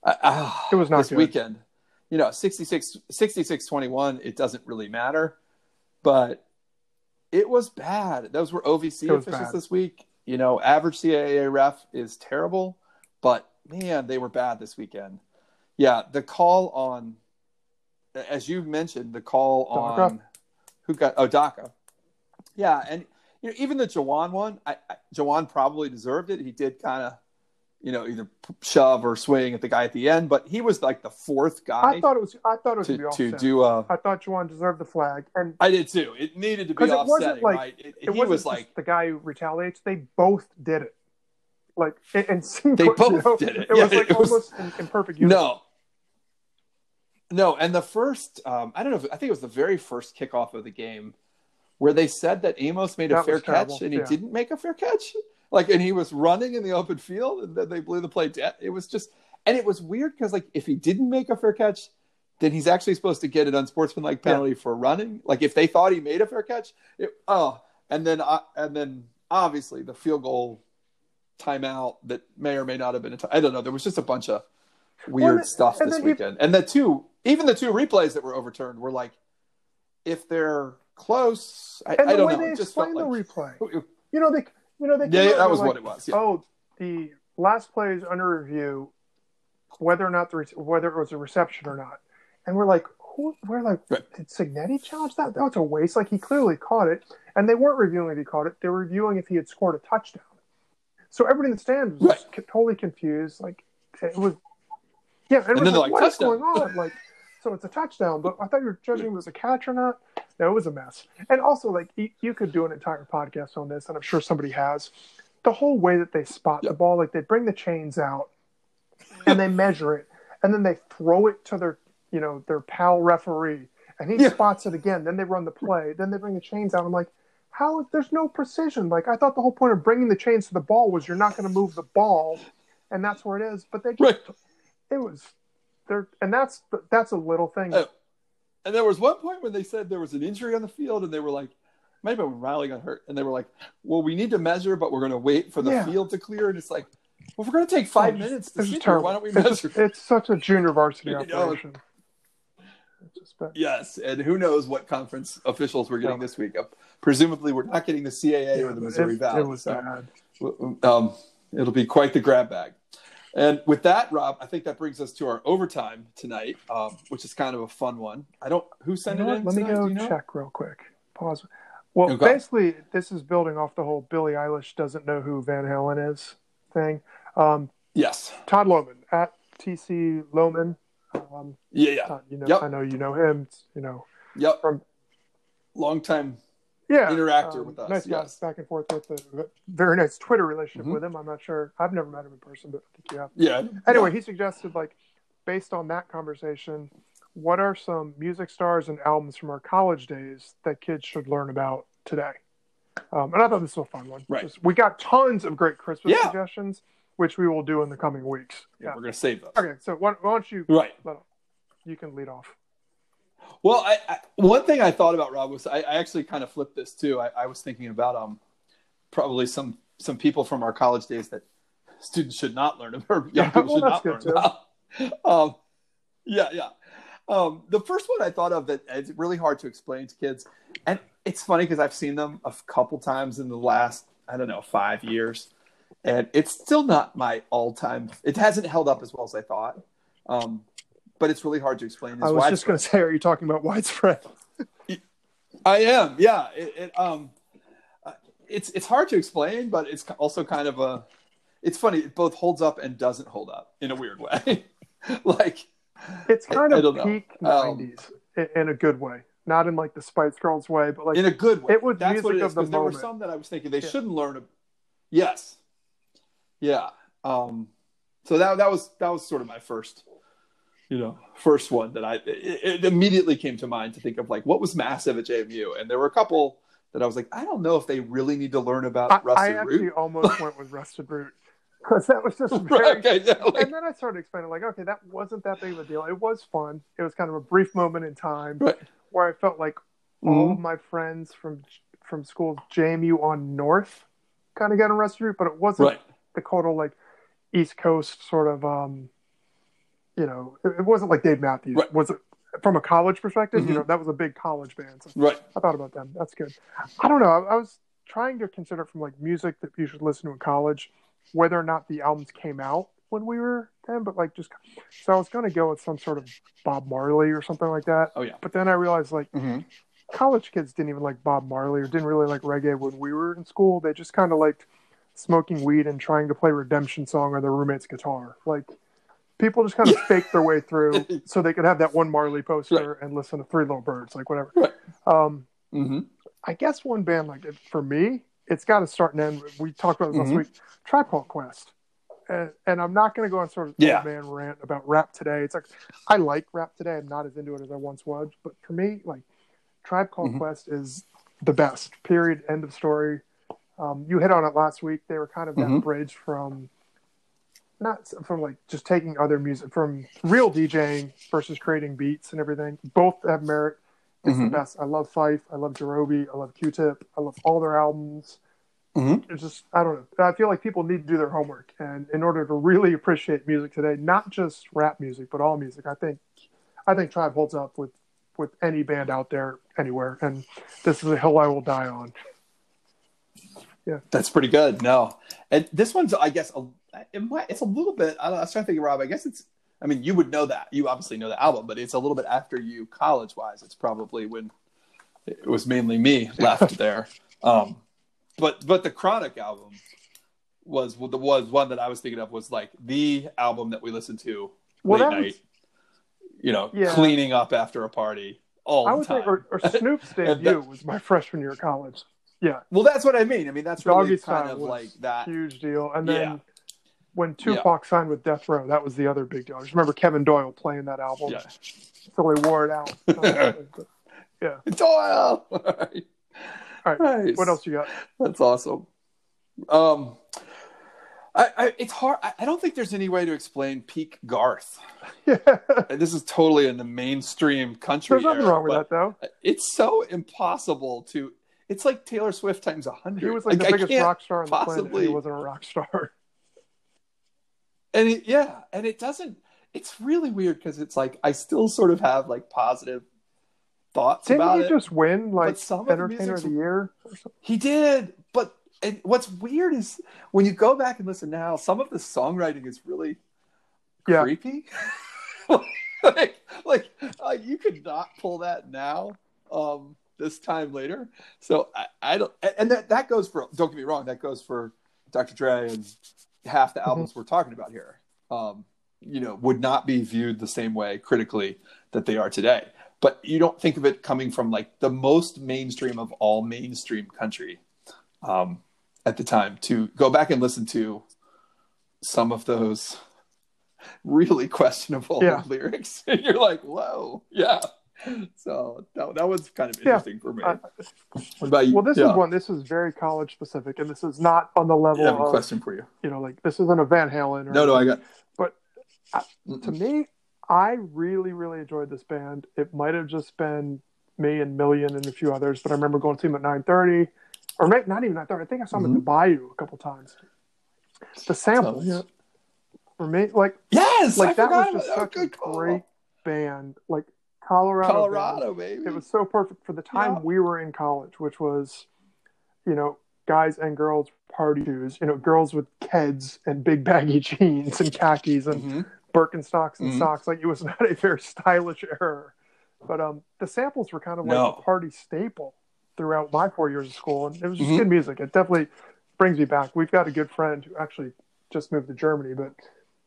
Ah, It was not this good. weekend. You know, 66, 66 21, it doesn't really matter, but it was bad. Those were OVC officials bad. this week. You know, average CAA ref is terrible, but man, they were bad this weekend. Yeah, the call on, as you mentioned, the call Daka. on who got oh Odaka. Yeah, and you know, even the Jawon one, I, I, Jawon probably deserved it. He did kind of, you know, either shove or swing at the guy at the end, but he was like the fourth guy I thought it was. I thought it was to, to do a. I thought Jawon deserved the flag, and I did too. It needed to be it wasn't offsetting, like- right? It, it he was like, the guy who retaliates. They both did it. Like and sync, They you both know? did it. It Yeah, was like it was- almost in, in perfect unison. no, no. And the first, um, I don't know. If, I think it was the very first kickoff of the game where they said that Amos made a fair terrible, catch and he yeah. didn't make a fair catch. Like, and he was running in the open field, and then they blew the play dead. It was just, and it was weird because like if he didn't make a fair catch, then he's actually supposed to get an unsportsmanlike Yeah. penalty for running. Like if they thought he made a fair catch, it, oh, and then uh, and then obviously the field goal timeout that may or may not have been a ti- I don't know. There was just a bunch of weird and- stuff this weekend, and the two, even the two replays that were overturned were like, if they're close, I, And I the don't way know. they just felt like the replay, you know, they, you know, they. yeah, yeah, that was they're what it was. Yeah. Oh, the last play is under review, whether or not the re- whether it was a reception or not, and we're like, who? We're like, Right. did Cignetti challenge that? That was a waste. Like he clearly caught it, and they weren't reviewing if he caught it. They were reviewing if he had scored a touchdown. So everybody in the stand was Right. totally confused. Like it was, yeah, and, it And was then they're like, like, what is going on? Like, so it's a touchdown, but I thought you were judging if it was a catch or not. No, it was a mess. And also, like, you, could do an entire podcast on this, and I'm sure somebody has. The whole way that they spot Yeah. the ball, like they bring the chains out, and they measure it, and then they throw it to their you know their pal referee, and he Yeah. spots it again. Then they run the play. Then they bring the chains out. I'm like, how? There's no precision. Like I thought the whole point of bringing the chains to the ball was you're not going to move the ball, and that's where it is. But they just Right. it was there, and that's that's a little thing. Oh. And there was one point when they said there was an injury on the field, and they were like, maybe when Riley got hurt, and they were like, well, we need to measure, but we're going to wait for the Yeah. field to clear. And it's like, well, if we're going to take five Oh, it's- minutes to It's sit here, why don't we measure? just, it's such a junior varsity operation. It's. Yes, and who knows what conference officials we're getting Yeah. this week? Presumably, we're not getting the CAA or the Missouri Valley. It was so, bad. um, it'll be quite the grab bag. And with that, Rob, I think that brings us to our overtime tonight, um, which is kind of a fun one. I don't who You sent know it in. Let me go you know? check real quick. Pause. Well, Okay. basically, this is building off the whole Billie Eilish doesn't know who Van Halen is thing. Um, Yes. Todd Lohman at TC Lohman. Um, Yeah. Yeah. Todd, you know, Yep. I know you know him. You know, Yep. From- long time. Yeah, Interactor um, with us, Nice guy, yes. back and forth with a very nice Twitter relationship Mhm. with him. I'm not sure. I've never met him in person, but I think you have. Yeah. Anyway, he suggested like based on that conversation, what are some music stars and albums from our college days that kids should learn about today? Um, and I thought this was a fun one. Right. Just- We got tons of great Christmas Yeah. suggestions, which we will do in the coming weeks. Yeah, Yeah. we're gonna save those. Okay, so why, why don't you Right. you can lead off? Well, I, I, one thing I thought about Rob was I, I actually kind of flipped this too. I, I was thinking about um probably some some people from our college days that students should not learn about, young Yeah, people well, not learn good, about. Um, yeah, yeah. Um, the first one I thought of that it's really hard to explain to kids, and it's funny because I've seen them a couple times in the last I don't know five years, and it's still not my all time. It hasn't held up as well as I thought. Um, but it's really hard to explain. It's I was widespread. just going to say, are you talking about widespread? I am, yeah. It, it um, it's it's hard to explain, but it's also kind of a. It's funny. It both holds up and doesn't hold up in a weird way. like, It's kind I of know. peak Um, '90s in, in a good way, not in like the Spice Girls way, but like in a good way. it was That's what it music is. of the 'cause there were some that I was thinking they Yeah. shouldn't learn. A, yes. Yeah. Um. So that that was that was sort of my first, you know, first one that I it, it immediately came to mind to think of like what was massive at JMU, and there were a couple that I was like, I don't know if they really need to learn about I, I Rusted actually Root. almost went with Rusted Root because that was just very. Right, okay, yeah, like- and then I started explaining, like, okay, that wasn't that big of a deal. It was fun. It was kind of a brief moment in time Right. where I felt like all Mhm. of my friends from from school JMU on North kind of got a Rusted Root, but it wasn't Right. the total like East Coast sort of. um You know, it, it wasn't like Dave Matthews. Right. Was it from a college perspective? Mhm. You know, that was a big college band. So Right. I thought about them. That's good. I don't know. I, I was trying to consider from like music that you should listen to in college, whether or not the albums came out when we were then, but like just so I was going to go with some sort of Bob Marley or something like that. Oh yeah. But then I realized like Mm-hmm. college kids didn't even like Bob Marley or didn't really like reggae when we were in school. They just kind of liked smoking weed and trying to play Redemption Song on their roommate's guitar. Like people just kind of faked their way through so they could have that one Marley poster and listen to Three Little Birds, like whatever. Right. Um, Mm-hmm. I guess one band like for me, it's got to start and end. We talked about this Mhm. last week. Tribe Called Quest, and, and I'm not going to go on sort of Yeah. old man rant about rap today. It's like I like rap today. I'm not as into it as I once was, but for me, like Tribe Called Mhm. Quest is the best. Period. End of story. Um, you hit on it last week. They were kind of that Mhm. bridge from not from like just taking other music from real DJing versus creating beats and everything. Both have merit. It's Mhm. the best. I love Phife. I love Jarobi. I love Q-Tip. I love all their albums. Mm-hmm. It's just I don't know. I feel like people need to do their homework, and in order to really appreciate music today, not just rap music, but all music, I think, I think Tribe holds up with with any band out there anywhere, and this is a hill I will die on. Yeah, that's pretty good. No, and this one's, I guess, a, it might, it's a little bit. I, I was trying to think, Rob. I guess it's. I mean, you would know that. You obviously know the album, but it's a little bit after you, college wise. It's probably when it was mainly me left there. Um, but but the Chronic album was the was one that I was thinking of was like the album that we listened to Well, late that was- night. You know, Yeah. cleaning up after a party all I the would time. think, or, or Snoop's debut was my freshman year of college. Yeah, well, that's what I mean. I mean, that's really Doggy kind Style of was like that. huge deal, and then when Tupac yeah. signed with Death Row, that was the other big deal. I just remember Kevin Doyle playing that album. Yeah. Until he wore it out. yeah. Doyle. All right. All right. Nice. What else you got? That's awesome. Um, I, I, it's hard. I, I, don't think there's any way to explain peak Garth. Yeah. this is totally in the mainstream country. There's nothing era, wrong with that, though. It's so impossible to. It's like Taylor Swift times a hundred. He was like, like the biggest rock star on the possibly... planet. He wasn't a rock star. And it, yeah, and it doesn't. It's really weird because it's like I still sort of have like positive thoughts Didn't about he just win like some entertainer of the, of the year? He did, but and what's weird is when you go back and listen now, some of the songwriting is really yeah. creepy. like, like uh, you could not pull that now. Um, this time later, so I, I don't, and that that goes for. Don't get me wrong, that goes for Dr. Dre and half the mm-hmm. albums mm-hmm. we're talking about here. Um, you know, would not be viewed the same way critically that they are today. But you don't think of it coming from like the most mainstream of all mainstream country. Um, at the time to go back and listen to some of those really questionable yeah. lyrics and you're like whoa yeah so that, that was kind of interesting yeah. for me uh, well this yeah. is one this is very college specific and this is not on the level I have a of, question for you you know like this isn't a van halen Or no no i got but I, to me i really really enjoyed this band it might have just been me and million and a few others but i remember going to them at 930 or not, not even I thought I think I saw them mm-hmm. at the Bayou a couple times. The samples yeah. for me, like yes, like I that was just such a great band. Like Colorado, Colorado, baby. It was so perfect for the time yeah. we were in college, which was, you know, guys and girls party shoes. You know, girls with Keds and big baggy jeans and khakis and mm-hmm. Birkenstocks and mm-hmm. socks. Like it was not a very stylish era. But um, the samples were kind of like no. a party staple throughout my four years of school, and it was just mm-hmm. good music. It definitely brings me back. We've got a good friend who actually just moved to Germany, but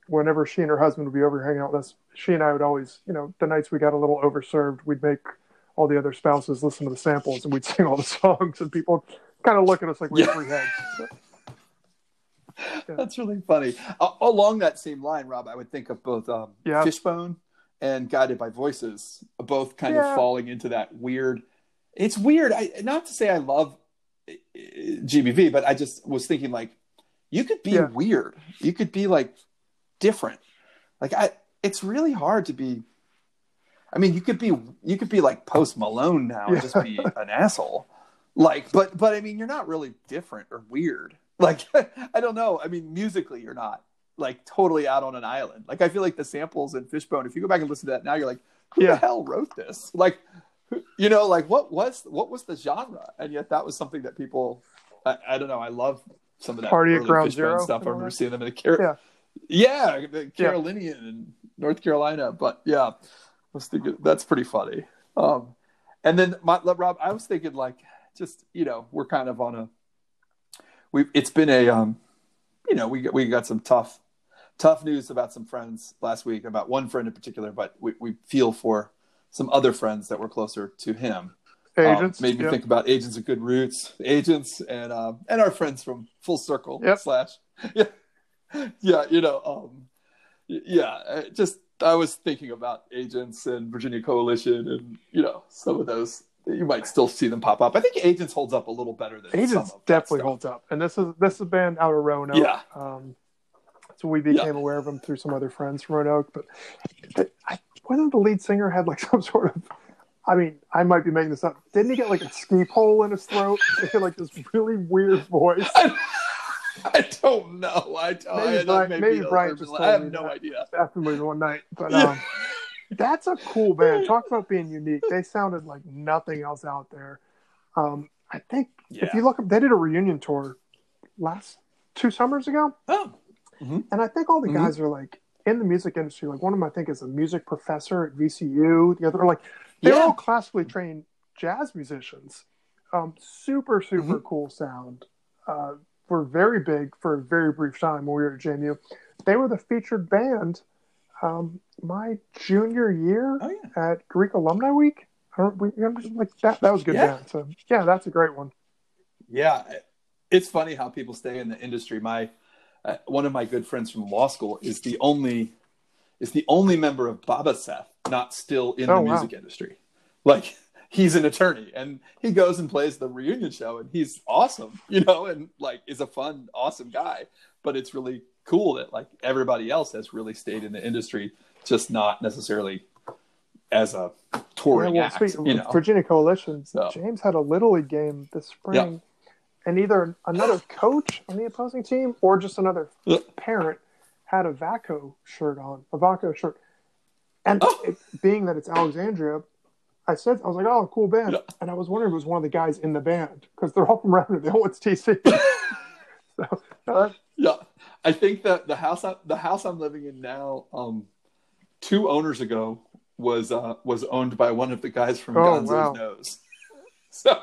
whenever she and her husband would be over hanging out with us, she and I would always, you know, the nights we got a little overserved, we'd make all the other spouses listen to the samples and we'd sing all the songs, and people kind of look at us like we yeah. three heads. yeah. That's really funny. Uh, along that same line, Rob, I would think of both um, yeah. Fishbone and Guided by Voices, both kind of falling into that weird it's weird. I not to say I love uh, GBV, but I just was thinking like you could be yeah. weird. You could be like different. Like I it's really hard to be I mean, you could be you could be like Post Malone now and just be an asshole. Like, but but I mean, you're not really different or weird. Like, I don't know. I mean, musically, you're not like totally out on an island. Like, I feel like the samples in Fishbone. If you go back and listen to that now, you're like, who yeah. the hell wrote this? Like, you know, like what was what was the genre? And yet that was something that people. I, I don't know. I love some of that party at ground zero stuff. I remember seeing them in the Car- yeah, yeah, the Carolinian yeah. in North Carolina. But yeah, I was thinking that's pretty funny. Um, and then my, Rob, I was thinking like just you know we're kind of on a we it's been a um you know we we got some tough tough news about some friends last week about one friend in particular, but we, we feel for some other friends that were closer to him. Um, agents um, made me think about agents of good roots, agents, and um, and our friends from Full Circle yep. slash yeah yeah you know um, yeah just I was thinking about agents and Virginia Coalition and you know some of those you might still see them pop up. I think Agents holds up a little better than Agents definitely holds up, and this is this has been out of Roanoke. Yeah. Um, so we became yeah. aware of them through some other friends from Roanoke, but I wasn't the lead singer had like some sort of I mean, I might be making this up. Didn't he get like a ski pole in his throat? He had like this really weird voice. I, I don't know. I don't. Maybe, I, Brian, maybe Brian just told I have no idea. After one night, but um, that's a cool band. Talk about being unique. They sounded like nothing else out there. Um, I think yeah. if you look up, they did a reunion tour last two summers ago. Oh, mm-hmm. and I think all the mm-hmm. guys are like in the music industry, like one of them I think is a music professor at VCU. The other are like they're yeah. all classically trained jazz musicians. Um, super super mm-hmm. cool sound. Uh, were very big for a very brief time when we were at JMU. They were the featured band um, my junior year oh, yeah. at Greek Alumni Week. We, like that. That was a good yeah. band. So yeah, that's a great one. Yeah, it's funny how people stay in the industry. My uh, one of my good friends from law school is the only is the only member of Baba Seth not still in Oh, the wow. music industry. Like he's an attorney and he goes and plays the reunion show and he's awesome, you know, and like is a fun, awesome guy. But it's really cool that like everybody else has really stayed in the industry, just not necessarily as a touring Yeah, well, act. you know, Virginia Coalition, So- James had a little league game this spring, and either another coach on the opposing team or just another Yeah. parent had a Vaco shirt on, a Vaco shirt. And Oh. it, being that it's Alexandria, I said, I was like, oh, cool band. And I was wondering if it was one of the guys in the band because they're all from Redmond. They all went to TC. so, uh, Yeah, I think that the house I, the house I'm living in now, um, two owners ago was uh, was owned by one of the guys from Oh, Gonzo's wow. Nose. So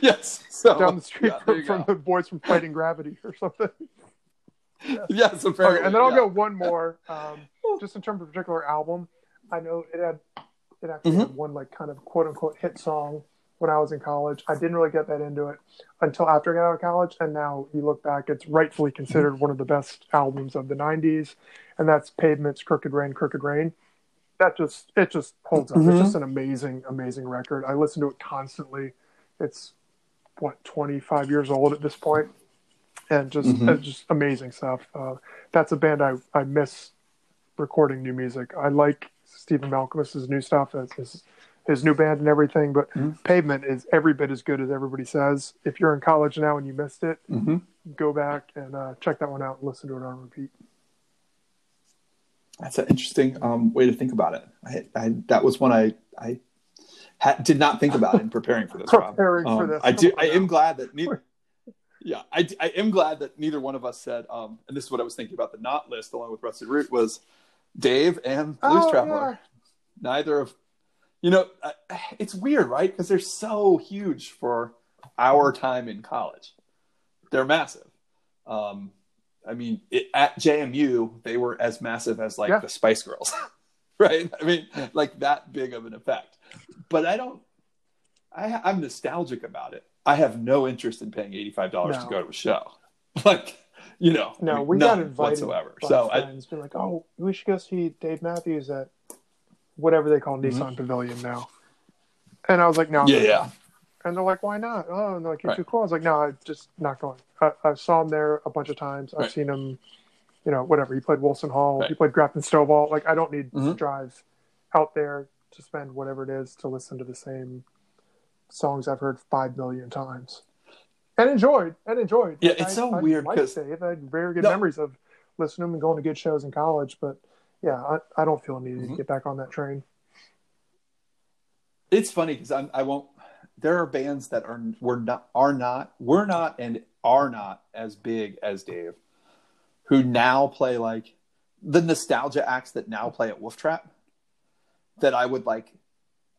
yes, so down the street yeah, from, from the boys from Fighting Gravity or something. yes, apparently. Okay, and then I'll yeah. go one more. Um, just in terms of a particular album, I know it had it actually Mm-hmm. had one like kind of quote unquote hit song when I was in college. I didn't really get that into it until after I got out of college, and now you look back, it's rightfully considered one of the best albums of the '90s, and that's Pavement's "Crooked Rain, Crooked Rain." That just it just holds up. Mhm. It's just an amazing, amazing record. I listen to it constantly. It's what 25 years old at this point and just Mhm. uh, just amazing stuff uh, that's a band I, I miss recording new music i like Stephen Malkmus's new stuff his, his, his new band and everything but Mhm. pavement is every bit as good as everybody says if you're in college now and you missed it Mhm. go back and uh, check that one out and listen to it on repeat That's an interesting um, way to think about it. I, I that was one I I ha- did not think about in preparing for this. Preparing for Um, this. I do. I am glad that neither. Yeah, I, I am glad that neither one of us said. Um, and this is what I was thinking about the not list along with Rusted Root was Dave and Blues Oh, Traveler. yeah. Neither of, you know, it's weird, right? Because they're so huge for our time in college. They're massive. Um, I mean, it, at JMU, they were as massive as like Yeah. the Spice Girls, right? I mean, like that big of an effect. But I don't. I, I'm nostalgic about it. I have no interest in paying eighty five dollars to go to a show. Like, you know, No, we got invited whatsoever. So I, friends. Be like, oh, we should go see Dave Matthews at whatever they call Mhm. Nissan Pavilion now. And I was like, no. Yeah, yeah, going. And they're like, why not? Oh, and they're like, you're Right. too cool. I was like, no, I'm just not going. I, I saw him there a bunch of times. I've Right. seen him, you know, whatever. He played Wilson Hall. Right. He played Grafton Stovall. Like, I don't need to Mhm. drive out there to spend whatever it is to listen to the same songs I've heard five million times. And enjoyed, and enjoyed. Yeah, Like, it's I- so I weird liked 'cause- Dave. I had very good No. memories of listening to and going to good shows in college. But yeah, I, I don't feel a need Mhm. to get back on that train. it's funny because I won't. There are bands that are we're not are not we're not and are not as big as Dave, who now play like the nostalgia acts that now play at Wolf Trap. That I would like,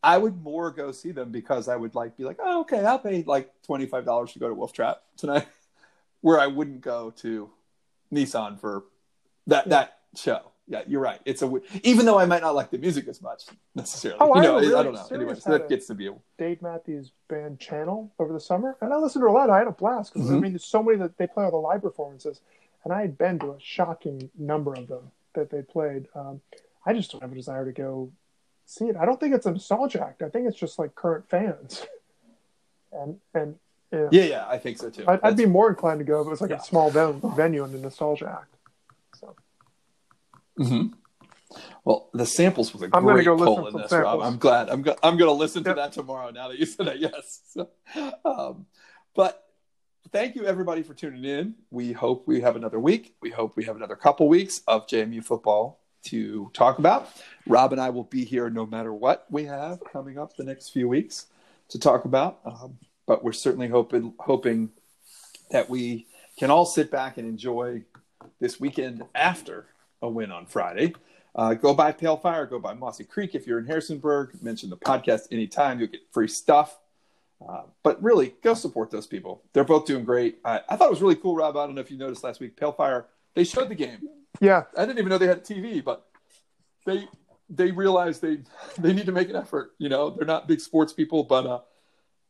I would more go see them because I would like be like, oh okay, I'll pay like twenty five dollars to go to Wolf Trap tonight, where I wouldn't go to Nissan for that that show. Yeah, you're right. It's a even though I might not like the music as much necessarily. Oh, you I know, really I don't know. Anyway, so that gets to be a Dave Matthews Band channel over the summer, and I listened to a lot. I had a blast 'cause, I Mhm. mean, there's so many that they play all the live performances, and I had been to a shocking number of them that they played. Um, I just don't have a desire to go see it. I don't think it's a nostalgia act. I think it's just like current fans, and and yeah, Yeah, yeah, I think so too. I'd, I'd be more inclined to go if it was like Yeah. a small ven- venue and a nostalgia act. So Mhm. Well, the samples was a I'm great go to in this, Rob. samples. I'm glad. I'm go- I'm going to listen Yep. to that tomorrow. Now that you said that, yes. So, um, but thank you everybody for tuning in. We hope we have another week. We hope we have another couple weeks of JMU football to talk about. Rob and I will be here no matter what we have coming up the next few weeks to talk about. Um, but we're certainly hoping hoping that we can all sit back and enjoy this weekend after a win on Friday. Uh, go by Pale Fire, go by Mossy Creek if you're in Harrisonburg. Mention the podcast anytime. You'll get free stuff. Uh, but really, go support those people. They're both doing great. I, I thought it was really cool, Rob. I don't know if you noticed last week, Pale Fire, they showed the game. Yeah, I didn't even know they had a TV, but they they realized they they need to make an effort. You know, they're not big sports people, but uh,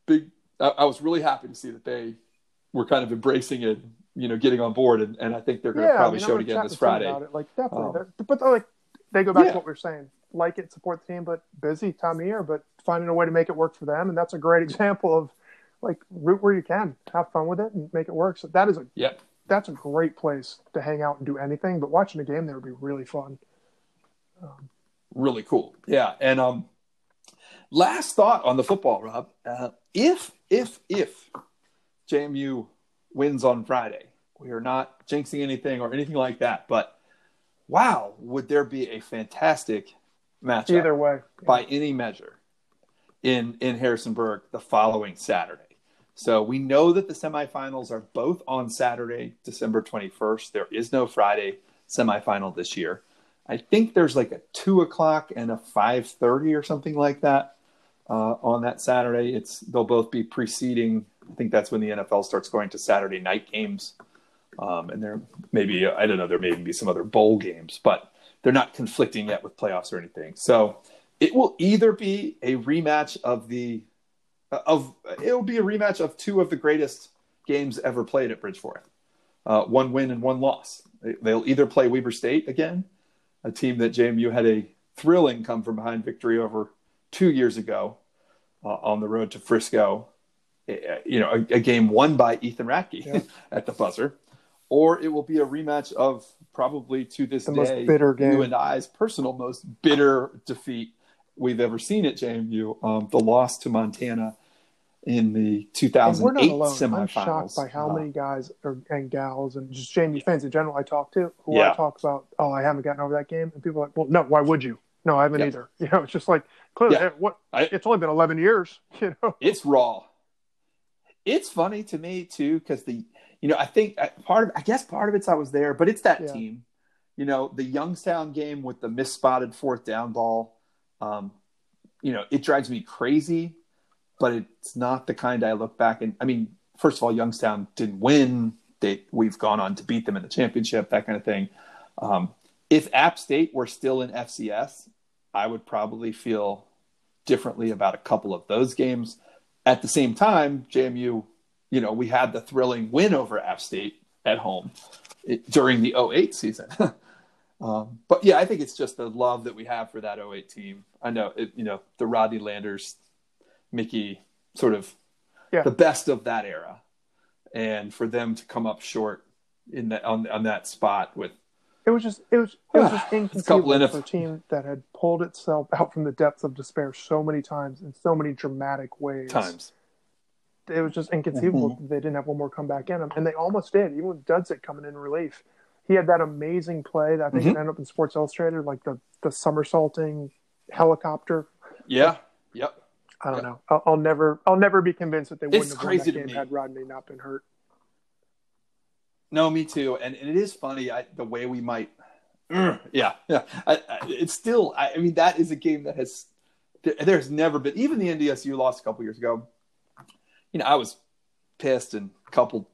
big. I, I was really happy to see that they were kind of embracing it, you know, getting on board, and, and I think they're going to Yeah, probably I mean, show it again this Friday. About it. Like definitely, Um, but like they go back Yeah. to what we are saying. Like it, support the team, but busy time of year, but finding a way to make it work for them, and that's a great example of like root where you can, have fun with it, and make it work. So that is a Yep. That's a great place to hang out and do anything. But watching a game there would be really fun. really cool. Yeah, and um, last thought on the football, Rob. Uh, if if if JMU wins on Friday, we are not jinxing anything or anything like that. But wow, would there be a fantastic matchup Either way, by any measure in in Harrisonburg the following Saturday? So we know that the semifinals are both on Saturday, December 21st. There is no Friday semifinal this year. I think there's like a two o'clock and a five thirty or something like that uh, on that Saturday. It's they'll both be preceding. I think that's when the NFL starts going to Saturday night games, um, and there maybe I don't know there may be some other bowl games, but they're not conflicting yet with playoffs or anything. So it will either be a rematch of the of it will be a rematch of two of the greatest games ever played at Bridgeforth, uh, one win and one loss. They- They'll either play Weber State again, a team that JMU had a thrilling come from behind victory over two years ago uh, on the road to Frisco. You know, a, a game won by Ethan Ratke Yeah. at the buzzer, or it will be a rematch of probably to this The day most bitter game. you and I's personal most bitter defeat we've ever seen at JMU. Um, the loss to Montana in the And we're not 2008 alone. semifinals. I'm shocked by how Uh, many guys or, and gals and just JMU fans in general I talk to who Yeah. I talk about, oh, I haven't gotten over that game. And people are like, well, no, why would you? No, I haven't Yeah. either. You know, it's just like, clearly, Yeah. eh, what? I- it's only been 11 years, you know? it's raw. It's funny to me too because the you know I think uh, part of I guess part of it's I was there, but it's that team. You know the Youngstown game with the misspotted fourth down ball. Um, you know it drives me crazy, but it's not the kind I look back and I mean first of all Youngstown didn't win. They we've gone on to beat them in the championship that kind of thing. Um, if App State were still in FCS, I would probably feel differently about a couple of those games. At the same time, JMU, you know, we had the thrilling win over App State at home during the 08 season. um, but yeah, I think it's just the love that we have for that 08 team. I know, it, you know, the Rodney Landers, Mickey, sort of Yeah. the best of that era. And for them to come up short in that on, on that spot with It was just, it was, it was just it's a inconceivable in for a team that had pulled itself out from the depths of despair so many times in so many dramatic ways. times. It was just inconceivable Mm-hmm. that they didn't have one more comeback in them. And they almost did, even with Dudzik coming in relief. He had that amazing play that I think Mhm. ended up in Sports Illustrated, like the, the somersaulting helicopter Yeah. Yep. I don't know. I'll, I'll never, I'll never be convinced that they wouldn't It's have crazy won that game me. had Rodney not been hurt. No, me too. And, and it is funny I, the way we might. Ugh, yeah, yeah. I, I, it's still. I, I mean, that is a game that has. There, there's never been. Even the NDSU lost a couple years ago. You know, I was pissed and a couple,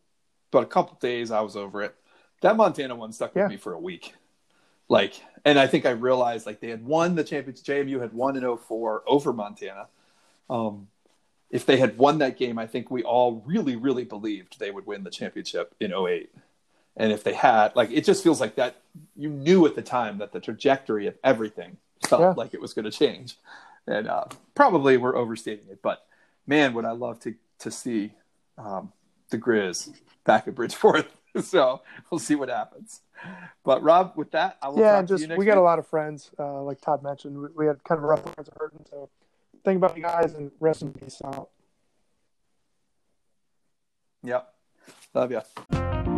but a couple days I was over it. That Montana one stuck with Yeah. me for a week. Like, and I think I realized like they had won the championship. JMU had won in 04 over Montana. Um, if they had won that game, I think we all really, really believed they would win the championship in 08. And if they had, like, it just feels like that you knew at the time that the trajectory of everything felt Yeah. like it was going to change. And uh, probably we're overstating it, but man, would I love to to see um, the Grizz back at Bridgeforth. so we'll see what happens. But Rob, with that, I will yeah, talk and to just you next we got a lot of friends, uh, like Todd mentioned. We, we had kind of a rough friends hurting, so think about you guys and rest in peace out. Yep. Love you.